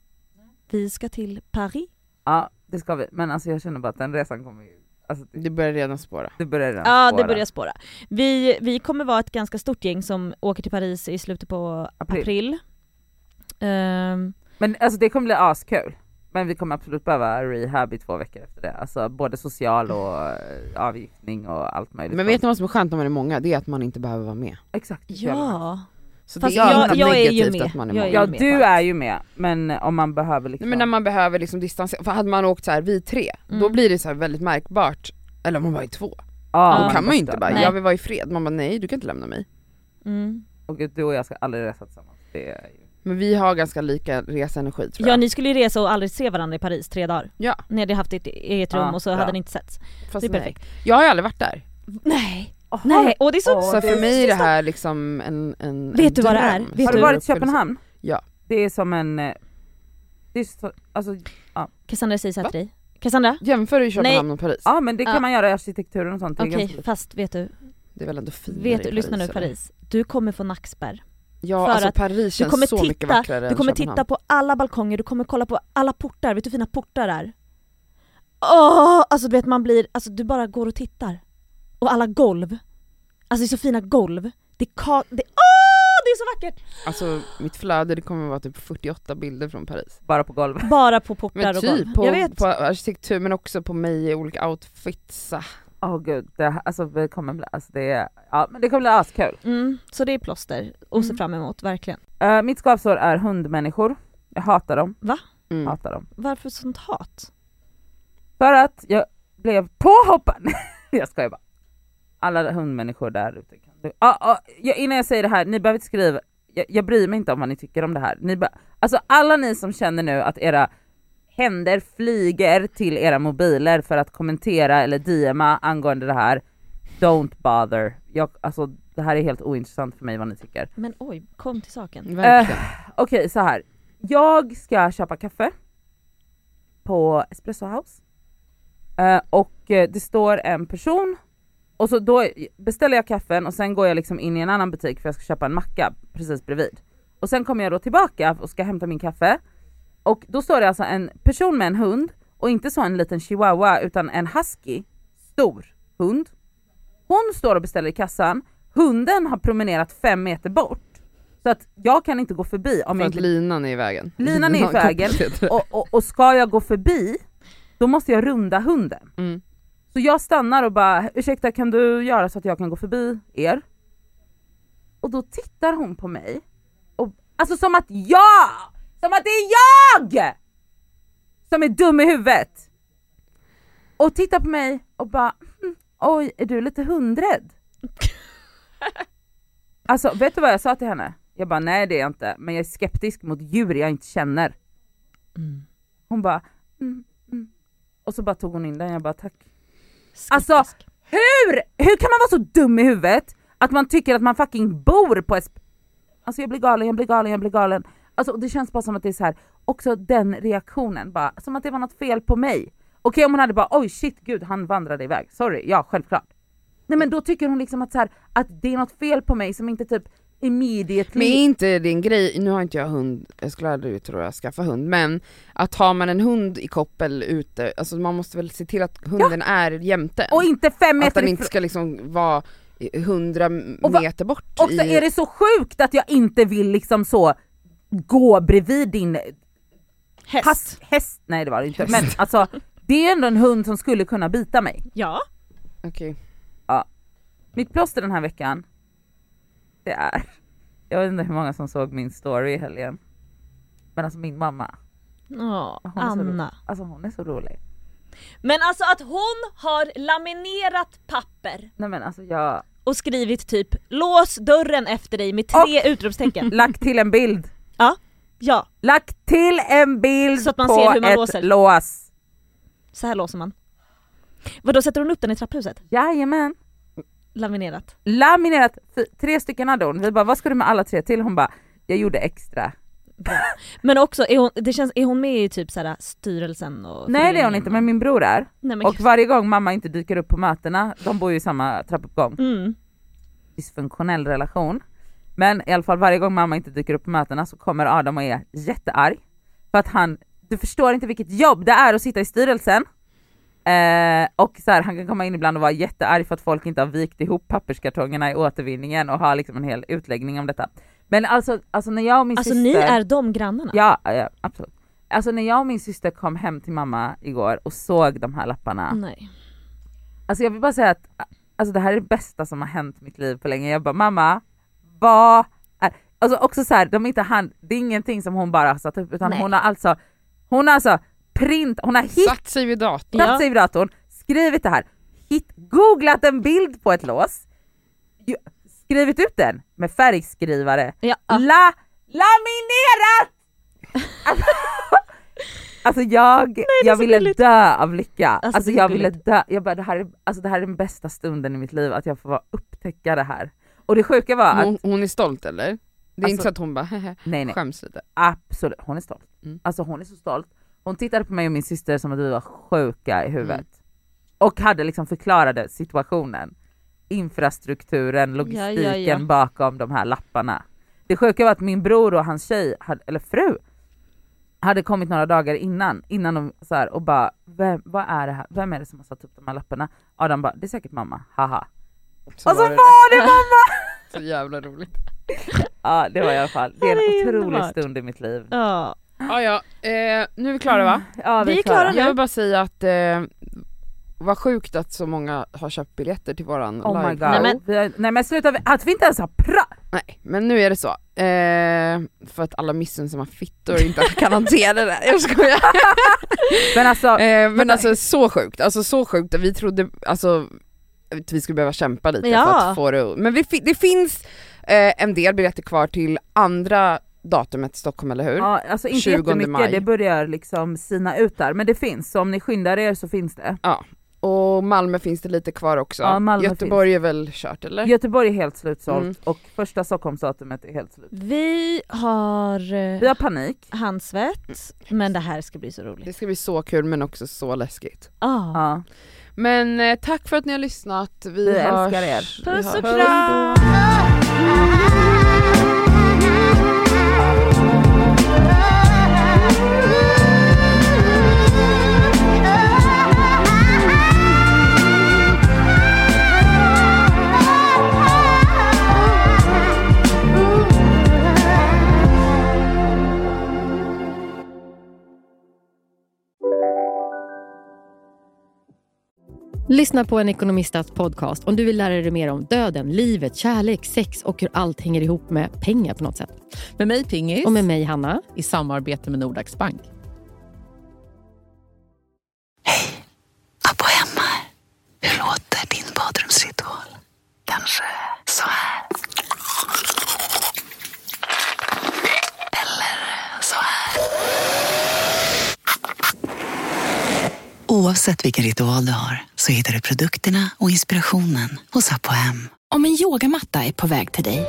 Vi ska till Paris. Ja det ska vi, men alltså jag känner bara att den resan kommer ju, alltså Det börjar redan spåra. det börjar redan Ja det spåra. börjar spåra. Vi, vi kommer vara ett ganska stort gäng som åker till Paris i slutet på April. april. Ehm, Men alltså det kommer bli askul. Men vi kommer absolut behöva rehab i två veckor efter det. Alltså både social och eh, avgiftning och allt möjligt. Men vet ni vad som är skönt när man är många? Det är att man inte behöver vara med. Exakt. det. Ja. Så Fast det är jag- jag är ju negativt med. att man är Jag är Ja med du är ju med, men om man behöver liksom... Nej, men när man behöver liksom distansera, för hade man åkt så här vi tre, då Mm. blir det så här väldigt märkbart. Eller om man var i två, ja, då Ja. kan man ju inte bara, Nej. jag vill vara i fred. Man bara nej du kan inte lämna mig. Mm. Och du och jag ska aldrig resa tillsammans. Det är ju... Men vi har ganska lika reseenergi tror Ja jag. ni skulle ju resa och aldrig se varandra i Paris tre dagar. Ja. Ni hade haft ett eget rum Ja, och så bra. hade ni inte setts. Fast det är nej. perfekt. Jag har ju aldrig varit där. Nej, Aha. nej, och det är så... Åh, så för mig är det här liksom en, en Vet en du vad det är? Vet Har du- du varit i. Köpenhamn? Ja. Det är som en... eh, Det är så, alltså, Cassandra säger så här Va? till dig. Cassandra? Jämför du Köpenhamn och Paris? ja men det kan Ja. man göra i arkitekturen och sånt. Okej, likt. fast vet du, Det är väl ändå finare vet i du, lyssna nu eller? Paris. Du kommer få nackspärr. Ja För alltså att Paris Du känns kommer så mycket vackrare du än kommer Köpenhamn. titta på alla balkonger, du kommer kolla på alla portar, vet du hur fina portar är? Åh, alltså du vet man blir, alltså du bara går och tittar. Och alla golv. Alltså det är så fina golv. Det är ka- det, åh, det är så vackert! Alltså mitt flöde det kommer vara typ 48 bilder från Paris. Bara på golvet. Bara på portar Men och golv. typ på, Jag vet. på arkitektur men också på mig i olika outfits. Åh gud, det, alltså, det kommer bli, alltså det, är- ja, men det kommer bli askul. Mm, så det är plåster att se Mm. fram emot, verkligen. Uh, mitt skavsår är hundmänniskor. Jag hatar dem. Mm. Hatar dem. Varför sånt hat? För att jag blev påhoppad. jag skojar bara. Alla hundmänniskor där ute. Kan du... ah, ah, jag, innan jag säger det här, ni behöver inte skriva, jag, jag bryr mig inte om vad ni tycker om det här. Ni be... Alltså alla ni som känner nu att era händer flyger till era mobiler för att kommentera eller DMa angående det här. Don't bother. Jag, alltså, det här är helt ointressant för mig vad ni tycker. Men oj, kom till saken. Verkligen. Okej så här. jag ska köpa kaffe på Espresso House Eh, och eh, det står en person och så då beställer jag kaffen och sen går jag liksom in i en annan butik för jag ska köpa en macka precis bredvid. Och sen kommer jag då tillbaka och ska hämta min kaffe och då står det alltså en person med en hund och inte så en liten chihuahua utan en husky, stor hund. Hon står och beställer i kassan, hunden har promenerat fem meter bort så att jag kan inte gå förbi om För jag att inte linan är i vägen. Linan är i vägen. och, och, och ska jag gå förbi, då måste jag runda hunden. Mm. Så jag stannar och bara, ursäkta kan du göra så att jag kan gå förbi er? Och då tittar hon på mig, och, alltså som att jag, som att det är jag! Som är dum i huvudet. Och tittar på mig och bara, "Mm, oj är du lite hundrädd? alltså vet du vad jag sa till henne? Jag bara nej det är jag inte, men jag är skeptisk mot djur jag inte känner. Mm. Hon bara, mm, mm. och så bara tog hon in den, jag bara tack. Alltså, Hur? Hur kan man vara så dum i huvudet att man tycker att man fucking bor på ett... Alltså jag blir galen, jag blir galen, jag blir galen. Alltså det känns bara som att det är så här. också den reaktionen bara, som att det var något fel på mig. Okej om hon hade bara oj shit gud han vandrade iväg, sorry, ja självklart. Nej men då tycker hon liksom att, så här, att det är något fel på mig som inte typ immediately... Men är inte en grej, nu har inte jag hund, jag skulle aldrig tror jag skaffa hund, men att har man en hund i koppel ute, alltså man måste väl se till att hunden är jämte och inte fem Att meter den inte ska liksom vara hundra Och va- meter bort. Och så i... är det så sjukt att jag inte vill liksom så gå bredvid din Häst. Hass, häst, nej det var det inte. Men alltså det är ändå en hund som skulle kunna bita mig. Ja. Okej. Mitt plåster den här veckan, det är, jag vet inte hur många som såg min story i helgen. Men alltså min mamma, rolig. Anna. alltså hon är så rolig. Men alltså att hon har laminerat papper Nej men alltså jag och skrivit typ lås dörren efter dig med tre utropstecken. lagt till en bild, Ja, lagt till en bild Så att man på ser hur man ett låser. lås. så här låser man. Vadå sätter hon upp den i trapphuset? Jajamän. Laminerat. Laminerat, tre stycken hade hon. Vi bara vad ska du med alla tre till? Hon bara jag gjorde extra. Men också, är hon, det känns, är hon med i typ såhär styrelsen och Nej det är hon inte men min bror är. Nej, Och varje gång mamma inte dyker upp på mötena, de bor ju i samma trappuppgång, mm. dysfunktionell relation. Men i alla fall varje gång mamma inte dyker upp på mötena så kommer Adam och är jättearg. För att han, du förstår inte vilket jobb det är att sitta i styrelsen. Eh, och så här, han kan komma in ibland och vara jättearg för att folk inte har vikt ihop papperskartongerna i återvinningen och ha liksom en hel utläggning om detta. Men alltså, alltså när jag och min Alltså syster... ni är de grannarna? Ja, ja absolut. Alltså när jag och min syster kom hem till mamma igår och såg de här lapparna. Nej. Alltså jag vill bara säga att alltså det här är det bästa som har hänt mitt liv på länge. Jag bara mamma, vad är... Alltså också så här, de är inte hand, det är ingenting som hon bara har satt upp utan Nej. hon har alltså, hon har alltså print, hon har hittat Satt sig vid datorn. Ja. sig vid datorn, skrivit det här, hit, googlat en bild på ett lås, skrivit ut den med färgskrivare, Ja. La, laminerat! Alltså jag, är jag ville dö av lycka. Alltså, Alltså, jag ville dö, jag bara, det, här är, alltså det här är den bästa stunden i mitt liv, att jag får upptäcka det här. Och det sjuka var att, Hon, hon är stolt eller? Det är Alltså- inte så att hon bara nej nej, skäms lite. absolut, hon är stolt. Mm. Alltså hon är så stolt. Hon tittade på mig och min syster som att vi var sjuka i huvudet. Mm. Och hade liksom förklarade situationen. Infrastrukturen, logistiken Ja, ja, ja. bakom de här lapparna. Det sjuka var att min bror och hans tjej, hade, eller fru, hade kommit några dagar innan, innan de så här, och bara vem, vad är det här? Vem är det som har satt upp de här lapparna? Adam bara, det är säkert mamma, haha. Så och så det. var det mamma! Så jävla roligt. Ja det var i alla fall, det är Det en otrolig stund i mitt liv. Ja. Ja, ja. Eh, nu är vi klara va? Ja, Vi är klara. Jag vill bara säga att eh, vad sjukt att så många har köpt biljetter till våran Oh live. Nej, men- Vi nej men sluta, att vi inte ens har pratat! Nej, men nu är det så. Eh, för att alla missunnsamma fittor inte kan hantera det. Jag skojar. Men alltså, Eh, men alltså så sjukt, alltså så sjukt. Vi trodde alltså att vi skulle behöva kämpa lite Ja. för att få det Men vi, det finns eh, en del biljetter kvar till andra datumet i Stockholm, eller hur? ja, alltså inte 20 jättemycket, maj. det börjar liksom sina ut där, men det finns, så om ni skyndar er så finns det. Och Malmö finns det lite kvar också. Ja, Malmö Göteborg är väl kört eller? Göteborg är helt slutsålt Mm. och första Stockholmsdatumet är helt slut. Vi har eh, Vi har panik. handsvett, men det här ska bli så roligt. Det ska bli så kul men också så läskigt. Ah. Ja. Men eh, tack för att ni har lyssnat. Vi, Vi hörs. älskar er. Puss och kram! Lyssna på en ekonomistats podcast om du vill lära dig mer om döden, livet, kärlek, sex och hur allt hänger ihop med pengar på något sätt. Med mig Pingis, Och med mig Hanna. i samarbete med Nordax Bank. Abbo hemma. Hur låter din badrumsritual? Kanske så här. Eller så här. Oavsett vilken ritual du har så hittar du produkterna och inspirationen hos Apohem. Hem. Om en yogamatta är på väg till dig,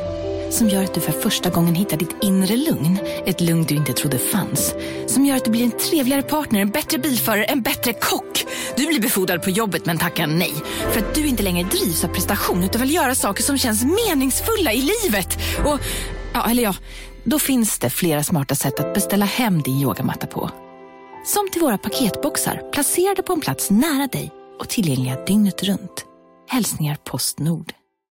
som gör att du för första gången hittar ditt inre lugn, ett lugn du inte trodde fanns, som gör att du blir en trevligare partner, en bättre bilförare, en bättre kock. Du blir befordrad på jobbet men tackar nej, för att du inte längre drivs av prestation utan vill göra saker som känns meningsfulla i livet. Och, ja, eller ja, då finns det flera smarta sätt att beställa hem din yogamatta på. Som till våra paketboxar placerade på en plats nära dig och tillgängliga dygnet runt. Hälsningar Postnord.